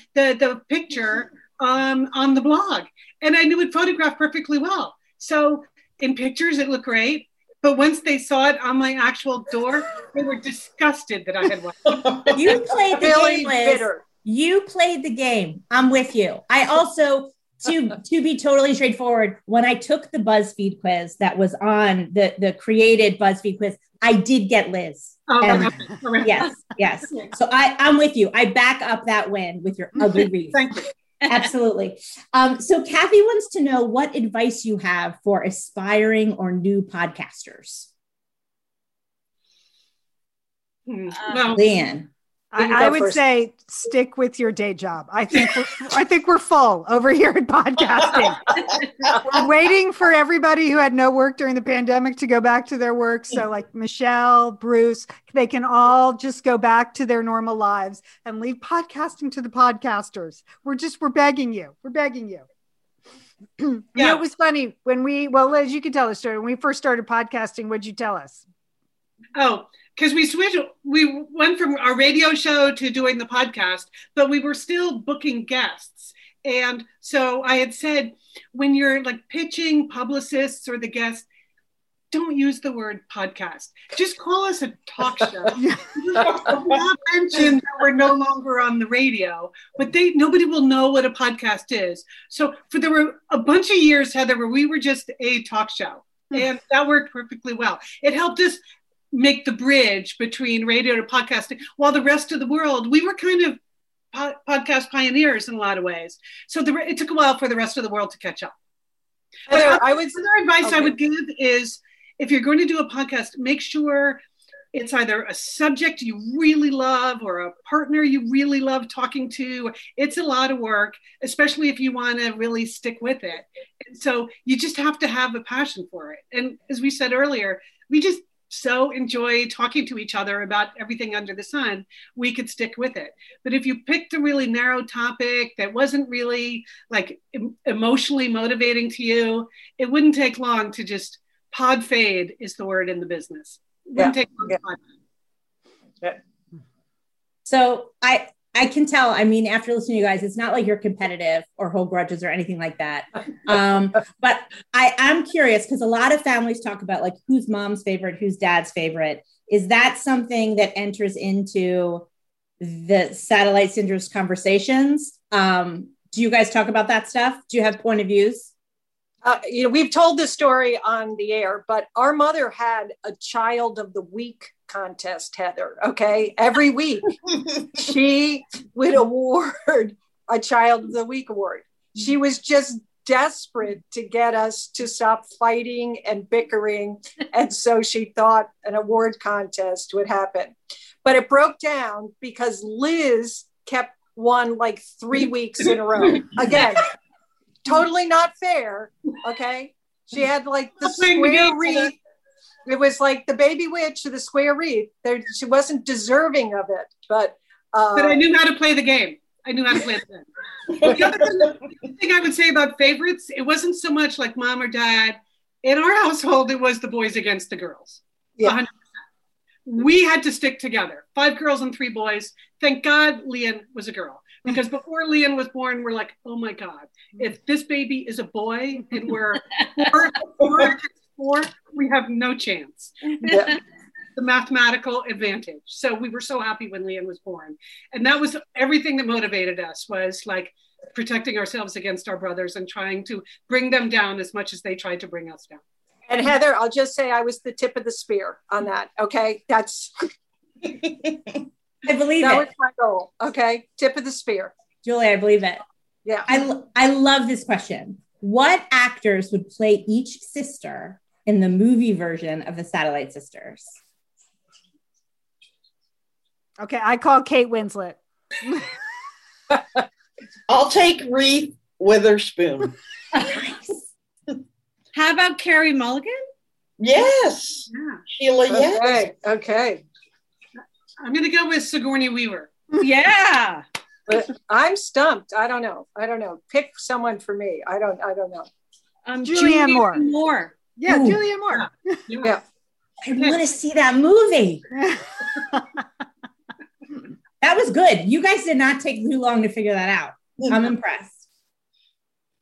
the picture um, on the blog, and I knew it photographed perfectly well. So in pictures, it looked great. But once they saw it on my actual door, they were disgusted that I had one. You played the Really game, Liz. bitter. You played the game. I'm with you. I also, to to be totally straightforward, when I took the BuzzFeed quiz that was on the the created BuzzFeed quiz, I did get Liz. Oh, And- okay. Yes, yes. So I I'm with you. I back up that win with your ugly wreath. Thank you. Absolutely. Um, so Kathy wants to know what advice you have for aspiring or new podcasters. Hmm. Well, Lian. I, I would first. say stick with your day job. I think we're, *laughs* I think we're full over here at podcasting. we're waiting for everybody who had no work during the pandemic to go back to their work. So, like Michelle, Bruce, they can all just go back to their normal lives and leave podcasting to the podcasters. We're just we're begging you. We're begging you. *clears throat* you know, Yeah. it was funny when we well, Liz, you can tell the story. When we first started podcasting, what'd you tell us? Oh, because we switched, we went from our radio show to doing the podcast, but we were still booking guests. And so I had said, when you're like pitching publicists or the guests, don't use the word podcast. Just call us a talk *laughs* show. have mentioned that we're no longer on the radio, but they nobody will know what a podcast is. So for there were a bunch of years, Heather, where we were just a talk show, hmm. and that worked perfectly well. It helped us make the bridge between radio to podcasting, while the rest of the world we were kind of po- podcast pioneers in a lot of ways. So the, it took a while for the rest of the world to catch up. But I would Other advice I would give is if you're going to do a podcast, make sure it's either a subject you really love or a partner you really love talking to. It's a lot of work, especially if you want to really stick with it. So you just have to have a passion for it. And as we said earlier, we just so enjoy talking to each other about everything under the sun, we could stick with it. But if you picked a really narrow topic that wasn't really like em- emotionally motivating to you, it wouldn't take long to just pod fade is the word in the business. It wouldn't Yeah. take long Yeah. to pod So I I can tell. I mean, after listening to you guys, it's not like you're competitive or hold grudges or anything like that. Um, *laughs* but I am curious because a lot of families talk about like who's mom's favorite, who's dad's favorite. Is that something that enters into the satellite syndromes conversations? Um, do you guys talk about that stuff? Do you have point of views? uh, you know, we've told this story on the air, but our mother had a child of the week contest, Heather. Okay. Every week *laughs* she would award a child of the week award. She was just desperate to get us to stop fighting and bickering. And so she thought an award contest would happen. But it broke down because Liz kept one like three weeks in a row. Again, totally not fair. Okay. She had like the square wreath. It was like the baby witch of the square wreath. There, she wasn't deserving of it, but uh, but I knew how to play the game. I knew how to play the game. the other thing, thing I would say about favorites, it wasn't so much like mom or dad. In our household, it was the boys against the girls. Yeah. 100%. We had to stick together. Five girls and three boys. Thank God Lian was a girl. Because before Lian was born, we're like, oh my God, if this baby is a boy and we're *laughs* four, four, four, we have no chance mm-hmm. yeah. *laughs* the mathematical advantage. So we were so happy when Lian was born. And that was everything that motivated us was like protecting ourselves against our brothers and trying to bring them down as much as they tried to bring us down. And Heather, I'll just say I was the tip of the spear on that. Okay. That's *laughs* I believe that it, was my goal. Okay. Tip of the spear. Julie. I believe it. Yeah. I, I love this question. What actors would play each sister in the movie version of the Satellite Sisters? Okay, I call Kate Winslet. *laughs* I'll take Reese Witherspoon. How about Carey Mulligan? Yes, Yeah. Sheila. Yes. Okay. Okay. I'm going to go with Sigourney Weaver. Yeah. But I'm stumped. I don't know. I don't know. Pick someone for me. I don't. I don't know. Um, Julianne Moore. Moore. Yeah, Ooh. Julia Moore. Yeah. *laughs* I want to see that movie. *laughs* That was good. You guys did not take too long to figure that out. I'm impressed.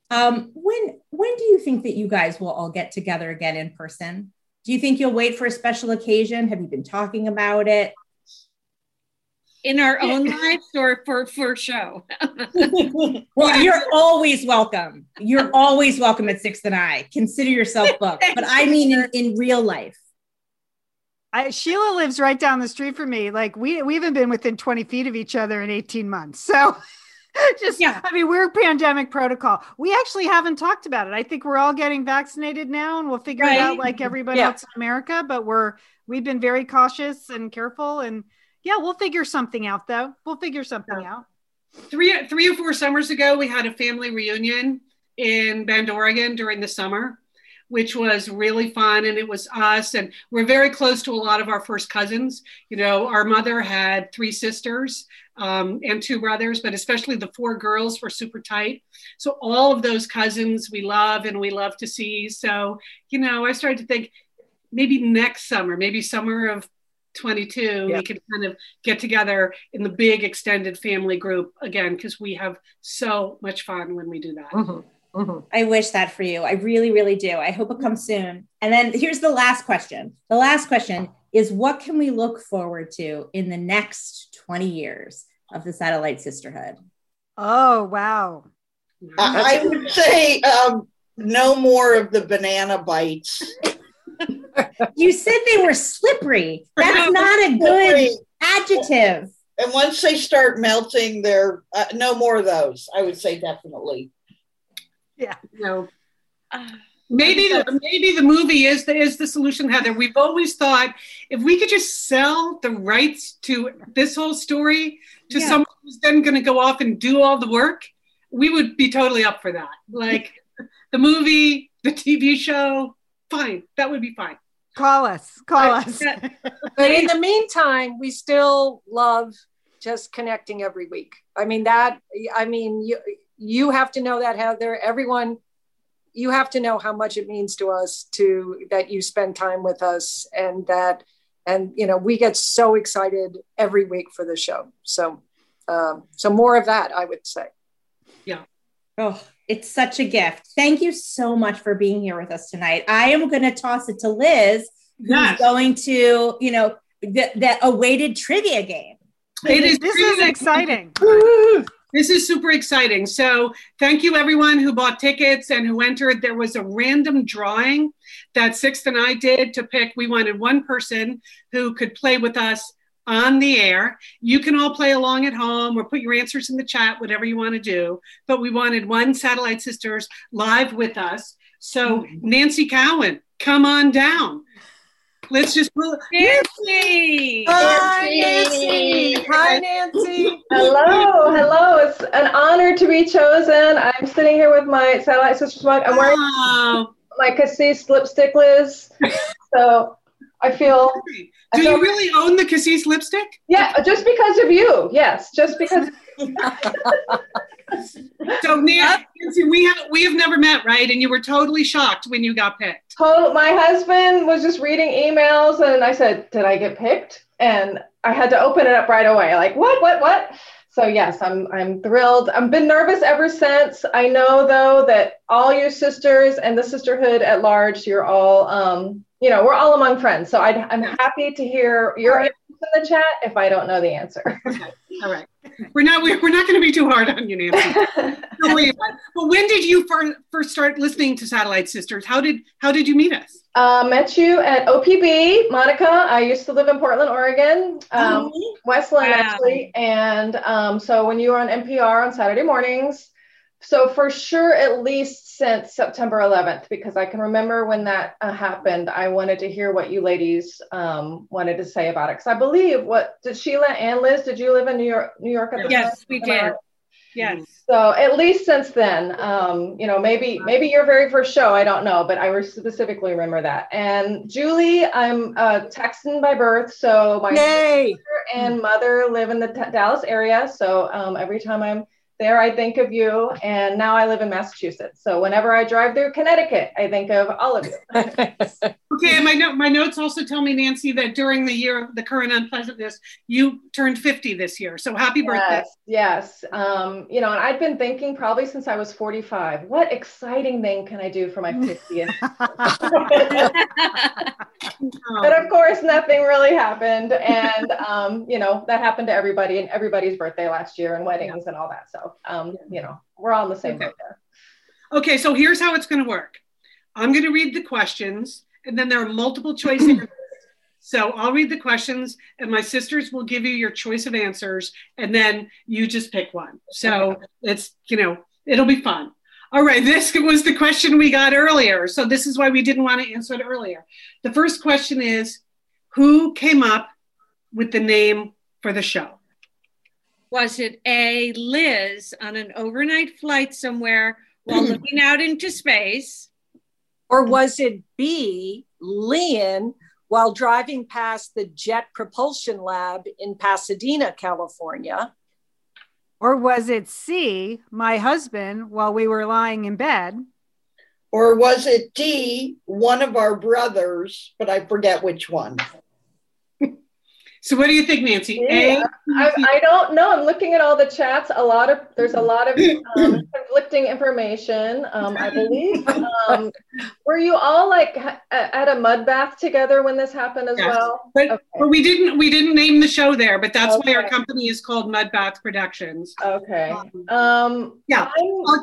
Um, when when do you think that you guys will all get together again in person? Do you think you'll wait for a special occasion? Have you been talking about it? In our own *laughs* lives or for for show? *laughs* Well, you're always welcome. You're always welcome at Sixth and I. Consider yourself *laughs* booked. But I mean in, in real life. I, Sheila lives right down the street from me. Like we we haven't been within 20 feet of each other in 18 months. So just Yeah. I mean, we're pandemic protocol. We actually haven't talked about it. I think we're all getting vaccinated now and we'll figure it out like everybody Yeah. else in America, but we're we've been very cautious and careful and yeah, we'll figure something out though. We'll figure something out. Three, three or four summers ago, we had a family reunion in Bend, Oregon during the summer, which was really fun. And it was us, and we're very close to a lot of our first cousins. You know, our mother had three sisters um, and two brothers, but especially the four girls were super tight. So all of those cousins we love and we love to see. So, you know, I started to think maybe next summer, maybe summer of 22, Yeah. we could kind of get together in the big extended family group again because we have so much fun when we do that. Mhm. Mhm. I wish that for you. I really, really do. I hope it comes soon. And then here's the last question. The last question is what can we look forward to in the next 20 years of the Satellite Sisterhood? Oh, wow. I, I would say um, no more of the banana bites. You said they were slippery. That's *laughs* not a good adjective. And once they start melting, they're uh, no more of those. I would say definitely. you know, maybe the, maybe the movie is the is the solution, Heather. We've always thought if we could just sell the rights to this whole story to Yeah. someone who's then going to go off and do all the work, we would be totally up for that. Like the movie, the TV show, fine, that would be fine. Call us. Call us. *laughs* But in the meantime, we still love just connecting every week. I mean that. I mean you. You have to know that Heather. Everyone, you have to know how much it means to us to that you spend time with us and that and you know we get so excited every week for the show. So um, so more of that, I would say. Yeah. Oh, it's such a gift. Thank you so much for being here with us tonight. I am going to toss it to Liz, who's Yes. going to, you know, the, the awaited trivia game. It is This is exciting. *laughs* This is super exciting. So, thank you everyone who bought tickets and who entered. There was a random drawing that Sixth and I did to pick. We wanted one person who could play with us on the air. You can all play along at home or put your answers in the chat, whatever you want to do. But we wanted one Satellite Sisters live with us. So, mm-hmm. Nancy Cowan, come on down. Let's just Nancy! Hi, Nancy. Hi, Nancy. Hello, hello. It's an honor to be chosen. I'm sitting here with my satellite sisters mug. I'm wearing Oh, my Cassis lipstick, Liz. So I feel, do you really own the Cassis lipstick? yeah, just because of you. Yes, just because. *laughs* So Nan- Nancy, we have we have never met, right? And you were totally shocked when you got picked. Total, my husband was just reading emails and I said, Did I get picked? And I had to open it up right away. Like, what, what, what? So yes, I'm I'm thrilled. I've been nervous ever since. I know though that all your sisters and the sisterhood at large, you're all um, you know, we're all among friends. So I'd, I'm happy to hear your in the chat if I don't know the answer. All right, we're not we're, we're not going to be too hard on you, Nancy. *laughs* Don't worry about it. But when did you first first start listening to Satellite Sisters? How did how did you meet us? Uh, met you at OPB, Monica. I used to live in Portland, Oregon, um, West Linn Wow. actually. And um, so when you were on NPR on Saturday mornings, so for sure, at least since September 11th, because I can remember when that uh, happened, I wanted to hear what you ladies um, wanted to say about it. Because I believe what did Sheila and Liz? Did you live in New York? New York at the Yes, time? we did. Yes. So at least since then, um, you know, maybe maybe your very first show, I don't know, but I specifically remember that. And Julie, I'm a Texan by birth, so my Yay. sister and mother live in the T- Dallas area. So um, every time I'm there, I think of you. And now I live in Massachusetts, so whenever I drive through Connecticut, I think of all of you. *laughs* Okay, and my note my notes also tell me, Nancy, that during the year of the current unpleasantness, you turned fifty this year. So happy birthday! Yes, yes. Um, you know, and I'd been thinking probably since I was 45, what exciting thing can I do for my 50th? *laughs* but of course nothing really happened and um, you know that happened to everybody and everybody's birthday last year and weddings and all that so um, you know we're all in the same Okay. boat there Okay, so here's how it's going to work. I'm going to read the questions, and then there are multiple choice. *clears throat* So I'll read the questions, and my sisters will give you your choice of answers, and then you just pick one. So it's, you know, it'll be fun. All right, this was the question we got earlier. So this is why we didn't want to answer it earlier. The first question is Who came up with the name for the show? Was it A, Liz on an overnight flight somewhere while *clears throat* looking out into space? Or was it B, Lian, while driving past the Jet Propulsion Lab in Pasadena, California? Or was it C, my husband, while we were lying in bed? Or was it D, one of our brothers, but I forget which one? So what do you think, Nancy? Yeah, I, I don't know i'm looking at all the chats a lot of there's a lot of *clears throat* um, conflicting information um, i believe um, were you all like ha- at a mud bath together when this happened as Yes. well But, okay. but we didn't we didn't name the show there, but that's why our company is called Mud Bath Productions. okay um Yeah, I'm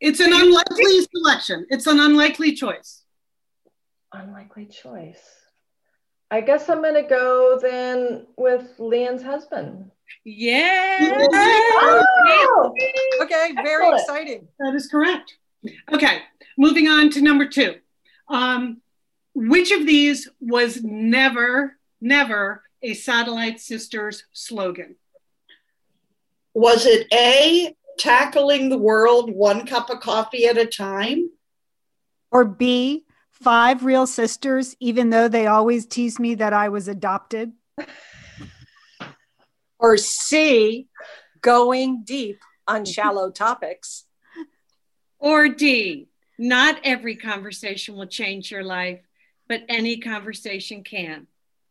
it's an unlikely selection. It's an unlikely choice. unlikely choice i guess i'm gonna go then with Lian's husband Yeah. oh! Okay, very Excellent. exciting. That is correct. Okay, moving on to number two. Um, which of these was never, never a Satellite Sisters slogan? Was it A, tackling the world one cup of coffee at a time? Or B, five real sisters, even though they always tease me that I was adopted? *laughs* Or C, going deep on shallow *laughs* topics. Or D, not every conversation will change your life, but any conversation can.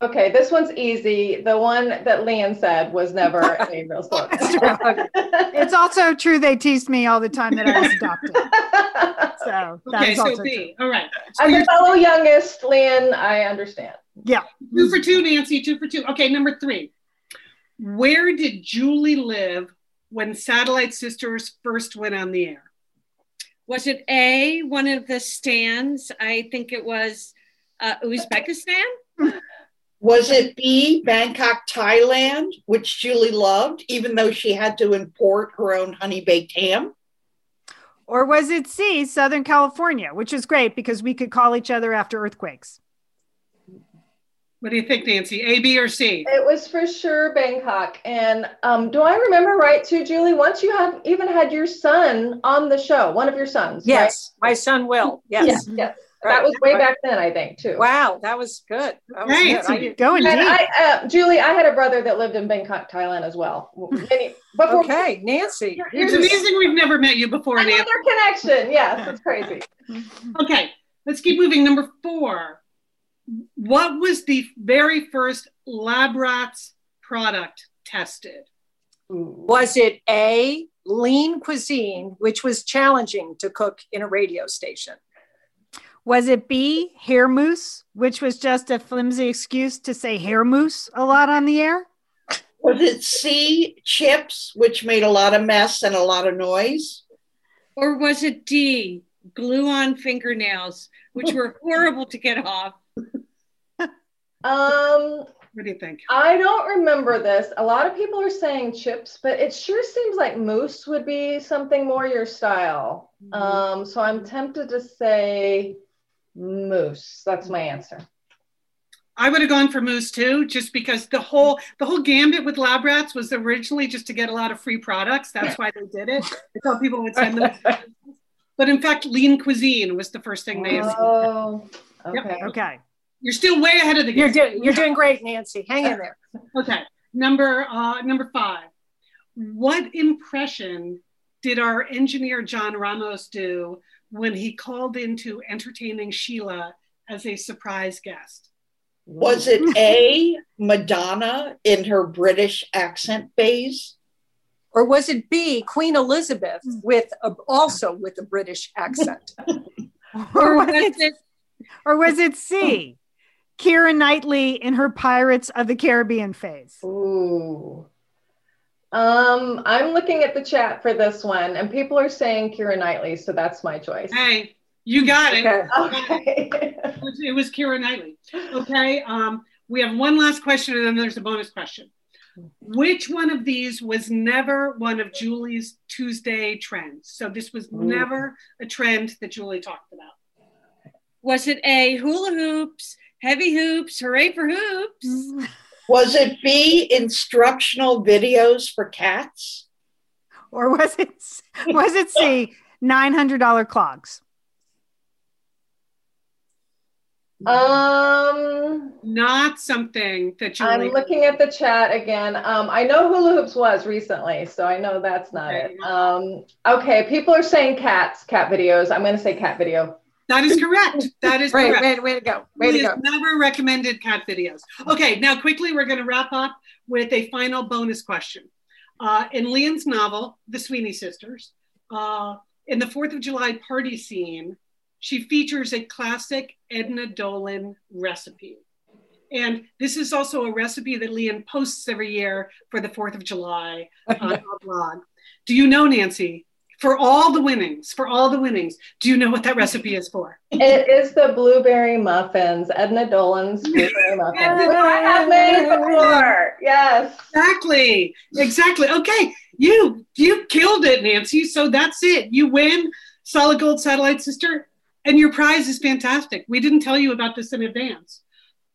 Okay, this one's easy. The one that Lian said was never *laughs* a real story. It's also true they teased me all the time that I was adopted. *laughs* So that Okay, so also B. All right. So As you're a fellow youngest, Lian, I understand. Yeah. two for two, Nancy, two for two. Okay, number three. Where did Julie live when Satellite Sisters first went on the air? Was it A, one of the stands? I think it was uh, Uzbekistan. *laughs* Was it B, Bangkok, Thailand, which Julie loved, even though she had to import her own honey baked ham? Or was it C, Southern California, which is great because we could call each other after earthquakes? What do you think, Nancy? A, B, or C? It was for sure Bangkok. And um, do I remember right too, Julie? Once you have even had your son on the show, one of your sons. Yes, my son will. Yes. Yes. yes. Right. That was way back then, I think, too. Wow, that was good. That was Right. good. Going deep. I, uh, Julie, I had a brother that lived in Bangkok, Thailand as well. *laughs* Many, before okay, Nancy. It's amazing we've never met you before, Nancy. Another connection. Yes, *laughs* it's crazy. Okay, let's keep moving. Number four. What was the very first Labrats product tested? Was it A, lean cuisine, which was challenging to cook in a radio station? Was it B, hair mousse, which was just a flimsy excuse to say hair mousse a lot on the air? Was it C, chips, which made a lot of mess and a lot of noise? Or was it D, glue on fingernails, which were *laughs* horrible to get off? Um, What do you think? I don't remember this. A lot of people are saying chips, but it sure seems like mousse would be something more your style. Um, so I'm tempted to say mousse. That's my answer. I would have gone for mousse too, just because the whole the whole gambit with Lab Rats was originally just to get a lot of free products. That's why they did it. They thought people would send them. *laughs* But in fact, lean cuisine was the first thing they. Oh, Yep. okay. Okay. You're still way ahead of the You're game. doing you're doing great, Nancy. Hang in there. Okay, number uh, number five. What impression did our engineer John Ramos do when he called into entertaining Sheila as a surprise guest? Was it A, Madonna in her British accent phase? Or was it B, Queen Elizabeth hmm. with a, also with a British accent? *laughs* Or was Was it, it or was it C, oh. Keira Knightley in her Pirates of the Caribbean phase? Ooh. Um, I'm looking at the chat for this one, and people are saying Keira Knightley, so that's my choice. Hey, you got it. Okay. Okay. It was, it was Keira Knightley. Okay, um, we have one last question and then there's a bonus question. Which one of these was never one of Julie's Tuesday trends? So this was never a trend that Julie talked about. was it A, hula hoops, heavy hoops, hooray for hoops? Was it B, instructional videos for cats? Or was it was it C, $900 clogs? Um, Not something that Julie. I'm looking at the chat again. Um, I know hula hoops was recently, so I know that's not Okay. it. Um, okay, people are saying cats, cat videos. I'm going to say cat video. That is correct. That is Right, correct. way, way to go. Way to go. never recommended cat videos. Okay, now quickly, we're going to wrap up with a final bonus question. Uh, in Lian's novel, The Sweeney Sisters, uh, in the Fourth of July party scene, she features a classic Edna Dolan recipe. And this is also a recipe that Lian posts every year for the Fourth of July on our blog. Do you know, Nancy, for all the winnings, for all the winnings, do you know what that recipe is for? It is the blueberry muffins, Edna Dolan's *laughs* blueberry muffins, which I have made before. Yes. Exactly. Exactly. Okay. You you killed it, Nancy. So that's it. You win solid gold satellite sister, and your prize is fantastic. We didn't tell you about this in advance.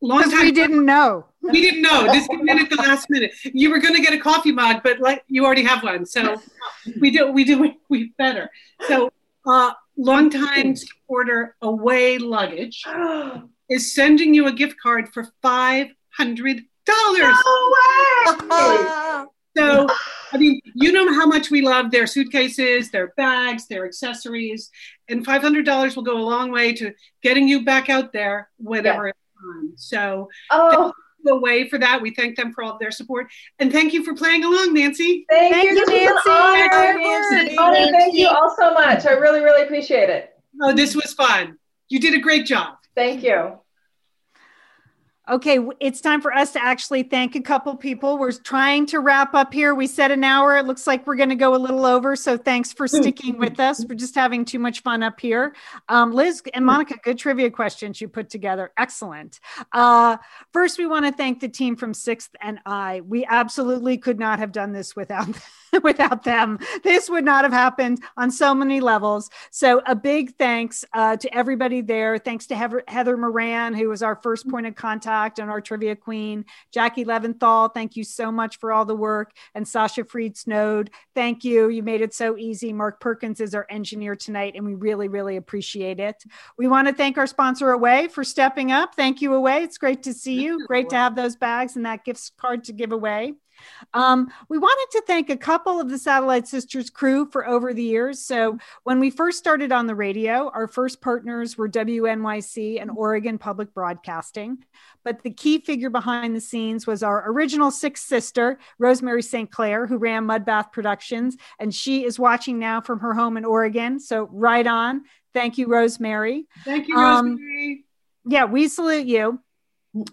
Long time we didn't know. we didn't know. This came in at the last minute. You were going to get a coffee mug, but like you already have one, so we do we do we better. So, uh, long time order away luggage *gasps* is sending you a gift card for five hundred dollars. No So, I mean, you know how much we love their suitcases, their bags, their accessories, and five hundred dollars will go a long way to getting you back out there whenever it's time. So, Oh, the way for that. We thank them for all of their support, and thank you for playing along, Nancy. thank, Thank you, you, This was an Nancy. honor. Nancy. Thank you all so much. I really, really appreciate it. Oh, this was fun. You did a great job. Thank you. Okay, it's time for us to actually thank a couple people. We're trying to wrap up here. We said an hour. It looks like we're going to go a little over. So thanks for sticking with us. We're just having too much fun up here. Um, Liz and Monica, good trivia questions you put together. Excellent. Uh, first, we want to thank the team from Sixth and I. We absolutely could not have done this without *laughs* *laughs* without them. This would not have happened on so many levels. So a big thanks uh, to everybody there. Thanks to Heather, Heather Moran, who was our first point of contact and our trivia queen. Jackie Leventhal, thank you so much for all the work. And Sasha Fried Snowed, thank you. You made it so easy. Mark Perkins is our engineer tonight, and we really, really appreciate it. We want to thank our sponsor, Away, for stepping up. Thank you, Away. It's great to see you. Great to have those bags and that gift card to give away. Um, we wanted to thank a couple of the Satellite Sisters crew for over the years. So, when we first started on the radio, our first partners were WNYC and Oregon Public Broadcasting. But the key figure behind the scenes was our original sixth sister, Rosemary St. Clair, who ran Mudbath Productions. And she is watching now from her home in Oregon. So, right on. Thank you, Rosemary. Thank you, Um, Rosemary. Yeah, we salute you.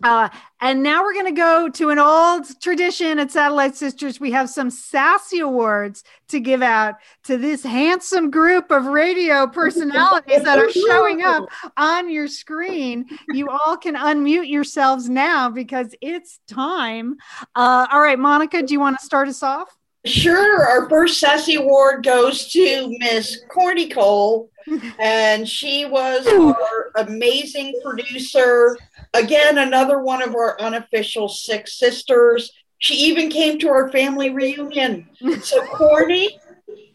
Uh, and now we're going to go to an old tradition at Satellite Sisters. We have some sassy awards to give out to this handsome group of radio personalities that are showing up on your screen. You all can unmute yourselves now because it's time. Uh, all right, Monica, do you want to start us off? Sure. Our first Sassy Award goes to Miss Corny Cole, *laughs* and she was our amazing producer. Again, another one of our unofficial Six Sisters. She even came to our family reunion. So, *laughs* Corny,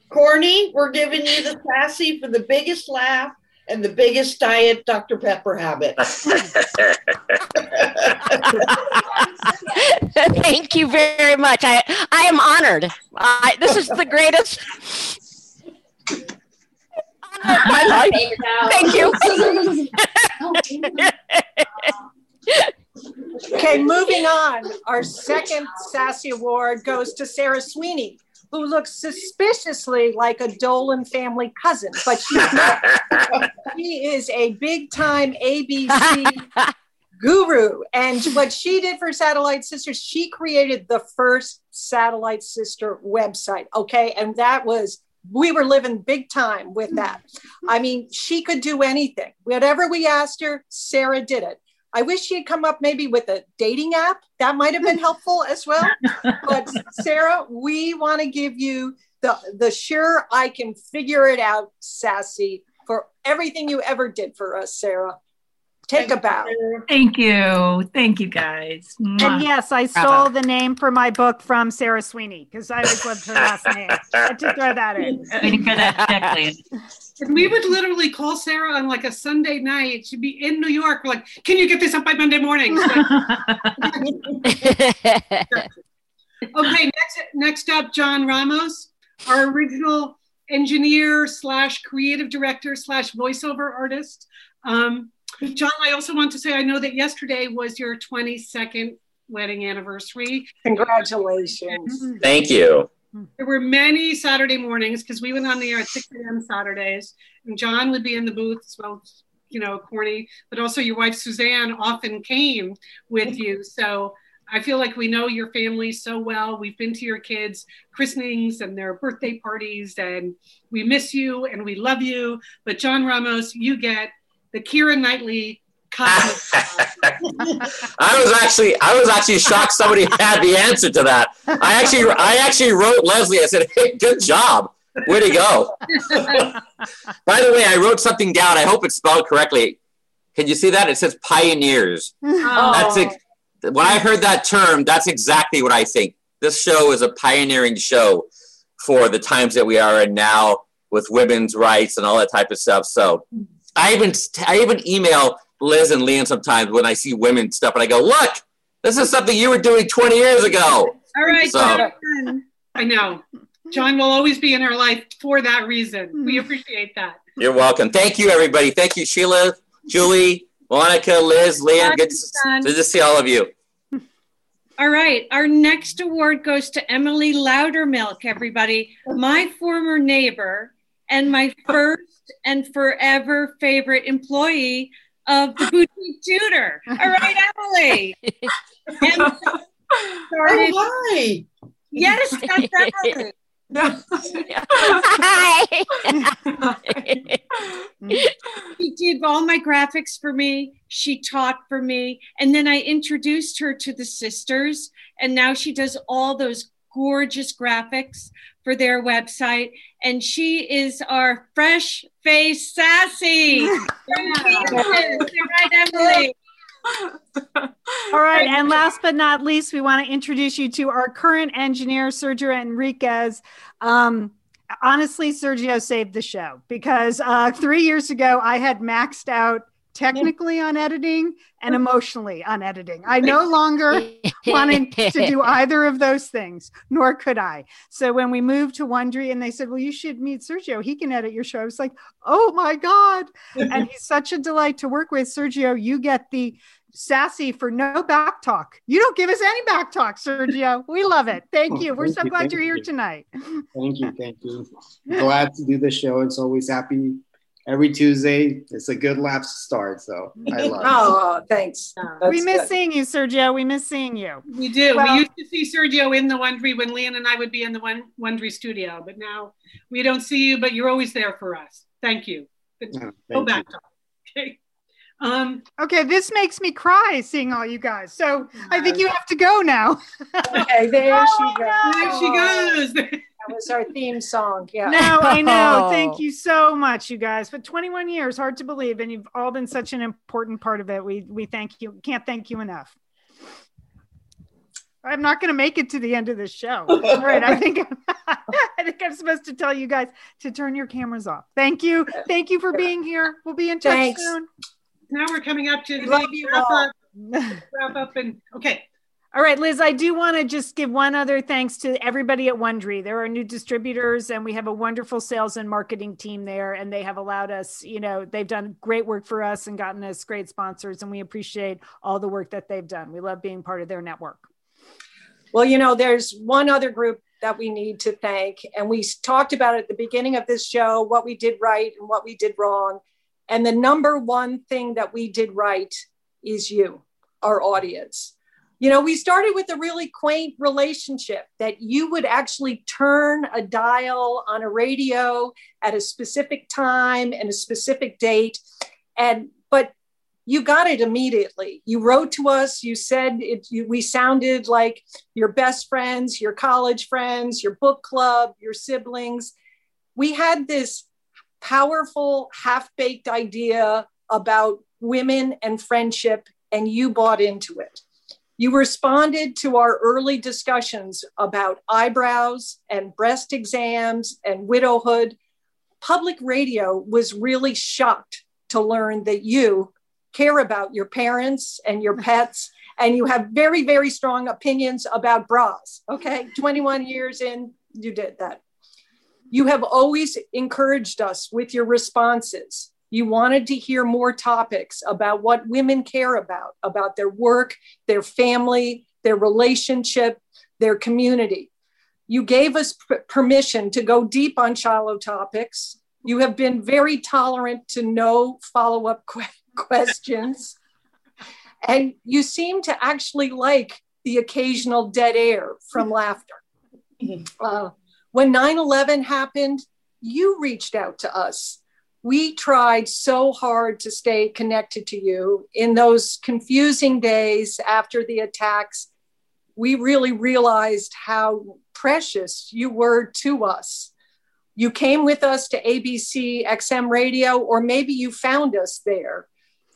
Corny, we're giving you the sassy for the biggest laugh and the biggest diet Dr. Pepper habit. *laughs* Thank you very much. I, I am honored. I, this is the greatest honor of my *laughs* life. Thank you. Okay, moving on. Our second Sassy Award goes to Sarah Sweeney, who looks suspiciously like a Dolan family cousin, but she's not. *laughs* she is a big time ABC guru. And what she did for Satellite Sisters, she created the first Satellite Sister website. Okay. And that was, we were living big time with hmm. that. I mean, she could do anything. Whatever we asked her, Sarah did it. I wish she had come up maybe with a dating app. That might have been *laughs* helpful as well. But Sarah, we want to give you the the sure I can figure it out, sassy, for everything you ever did for us, Sarah. Take a bow. Thank you. Thank you guys. And yes, I stole the name for my book from Sarah Sweeney because I always loved her last name. I had to throw that in. *laughs* And we would literally call Sarah on like a Sunday night. She'd be in New York. We're like, can you get this up by Monday morning? *laughs* *laughs* okay, next, next up, John Ramos, our original engineer slash creative director slash voiceover artist. Um, John, I also want to say I know that yesterday was your 22nd wedding anniversary. Congratulations. Thank you. There were many Saturday mornings because we went on the air at 6 a.m. Saturdays, and John would be in the booth as well, you know, corny, but also your wife Suzanne often came with you. So I feel like we know your family so well. We've been to your kids' christenings and their birthday parties, and we miss you and we love you. But John Ramos, you get the Keira Knightley uh, *laughs* I was actually I was actually shocked somebody had the answer to that. I actually I actually wrote Leslie. I said, "Hey, good job, way to go." *laughs* By the way, I wrote something down. I hope it's spelled correctly. Can you see that? It says pioneers. Oh. That's ex- when I heard that term. That's exactly what I think. This show is a pioneering show for the times that we are in now with women's rights and all that type of stuff. So I even I even email Liz and Lian sometimes when I see women stuff, and I go, "Look, this is something you were doing 20 years ago." All right, So- John. I know. John will always be in our life for that reason. We hmm. appreciate that. You're welcome. Thank you, everybody. Thank you, Sheila, Julie, Monica, Liz, Lian. Good to, good to see all of you. All right. Our next award goes to Emily Loudermilk, everybody. My former neighbor and my first and forever favorite employee of the boutique tutor. All right, Emily. *laughs* And started, Oh, hi. yes, that's Emily. *laughs* She did all my graphics for me. She taught for me. And then I introduced her to the sisters. And now she does all those gorgeous graphics for their website. And she is our fresh face sassy. right, *laughs* Emily. All right. And last but not least, we want to introduce you to our current engineer, Sergio Enriquez. Um, honestly, Sergio saved the show because uh, three years ago, I had maxed out technically on editing and emotionally on editing. I no *laughs* longer wanted to do *laughs* either of those things, nor could I. So when we moved to Wondery and they said, Well, you should meet Sergio, he can edit your show. I was like, Oh my God. and he's such a delight to work with. Sergio, you get the sassy for no back talk. You don't give us any back talk, Sergio. We love it. Thank oh, you. We're Thank so you, glad you're here you. tonight. Thank you, thank you. *laughs* Glad to do the show. It's always happy every Tuesday. It's a good laugh to start, so I *laughs* love it. Oh, thanks. we miss seeing you, Sergio. We miss seeing you. We do. Well- we used to see Sergio in the Wondery when Lian and I would be in the Won- Wondery studio, but now we don't see you, but you're always there for us. Thank you. But go thank back Okay. Um, okay, this makes me cry seeing all you guys. So I think you have to go now. Okay, there she *laughs* goes. There she goes. *laughs* That was our theme song. Yeah. No, I know. Thank oh. you so much, you guys. But 21 years, hard to believe, and you've all been such an important part of it. We we thank you. Can't thank you enough. I'm not going to make it to the end of the show. *laughs* All right, I think *laughs* I think I'm supposed to tell you guys to turn your cameras off. Thank you, thank you for being here. We'll be in touch Thanks. soon. now we're coming up to the Love wrap up. Wrap up and okay. All right, Liz, I do want to just give one other thanks to everybody at Wondery. There are new distributors, and we have a wonderful sales and marketing team there, and they have allowed us, you know, they've done great work for us and gotten us great sponsors, and we appreciate all the work that they've done. We love being part of their network. Well, you know, there's one other group that we need to thank. And we talked about at the beginning of this show what we did right and what we did wrong. And the number one thing that we did right is you, our audience. You know, we started with a really quaint relationship that you would actually turn a dial on a radio at a specific time and a specific date. And, but you got it immediately. You wrote to us. You said it, you, we sounded like your best friends, your college friends, your book club, your siblings. We had this powerful, half baked idea about women and friendship, and you bought into it. You responded to our early discussions about eyebrows and breast exams and widowhood. Public radio was really shocked to learn that you care about your parents and your *laughs* pets and you have very very strong opinions about bras okay? 21 years in you did that. You have always encouraged us with your responses you wanted to hear more topics about what women care about about their work their family their relationship their community you gave us p- permission to go deep on shallow topics you have been very tolerant to no follow-up *laughs* que- questions and you seem to actually like the occasional dead air from *laughs* laughter. Uh, when 9 11 happened, you reached out to us. We tried so hard to stay connected to you in those confusing days after the attacks. We really realized how precious you were to us. You came with us to ABC XM radio, or maybe you found us there.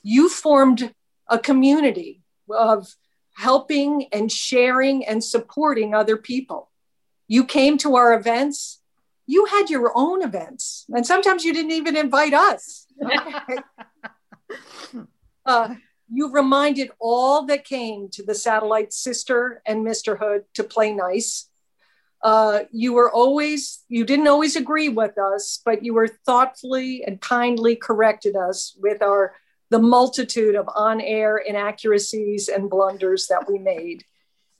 You formed a community of helping and sharing and supporting other people. You came to our events. You had your own events, and sometimes you didn't even invite us. Okay. *laughs* uh, you reminded all that came to the satellite sister and Misterhood to play nice. Uh, you were always, you didn't always agree with us, but you were thoughtfully and kindly corrected us with our the multitude of on-air inaccuracies and blunders that we made.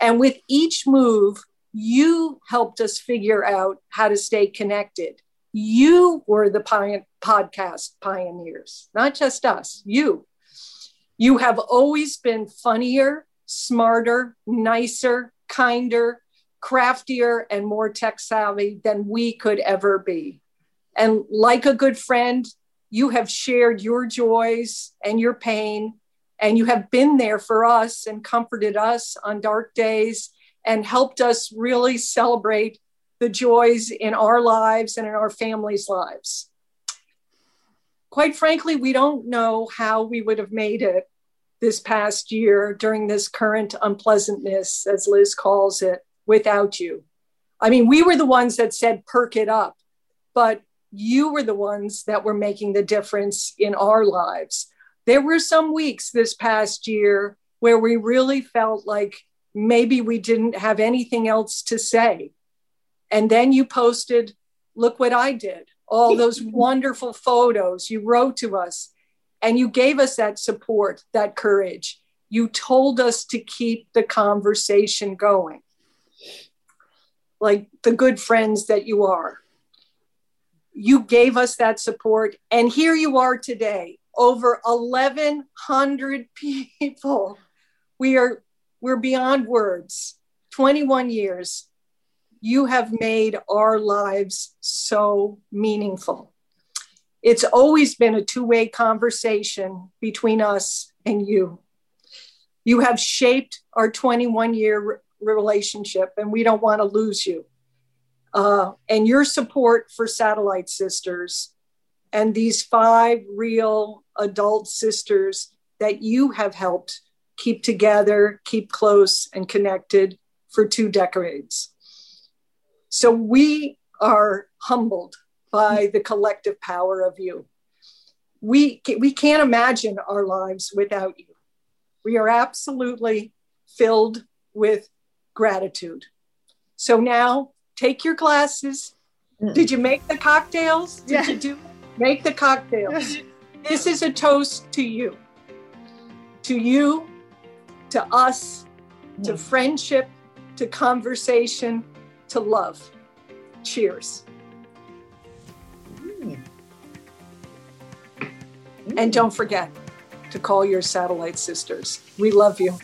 And with each move, you helped us figure out how to stay connected. You were the podcast pioneers, not just us, you. You have always been funnier, smarter, nicer, kinder, craftier, and more tech savvy than we could ever be. And like a good friend, you have shared your joys and your pain, and you have been there for us and comforted us on dark days and helped us really celebrate the joys in our lives and in our families' lives. Quite frankly, we don't know how we would have made it this past year during this current unpleasantness, as Liz calls it, without you. I mean, we were the ones that said perk it up, but you were the ones that were making the difference in our lives. There were some weeks this past year where we really felt like maybe we didn't have anything else to say. And then you posted, look what I did, all *laughs* those wonderful photos you wrote to us. And you gave us that support, that courage. You told us to keep the conversation going, like the good friends that you are. You gave us that support. And here you are today, over 1,100 *laughs* people. We are, we're beyond words. 21 years you have made our lives so meaningful. It's always been a two way conversation between us and you. You have shaped our 21 year relationship, and we don't want to lose you. Uh, and your support for Satellite Sisters and these five real adult sisters that you have helped keep together, keep close, and connected for two decades. So we are humbled by the collective power of you. We, we can't imagine our lives without you. We are absolutely filled with gratitude. So now take your glasses. Mm. Did you make the cocktails? Did Yeah. you do make the cocktails? *laughs* this is a toast to you. To you, to us, to hmm. friendship, to conversation, to love. Cheers. Hmm. And hmm. don't forget to call your satellite sisters. We love you.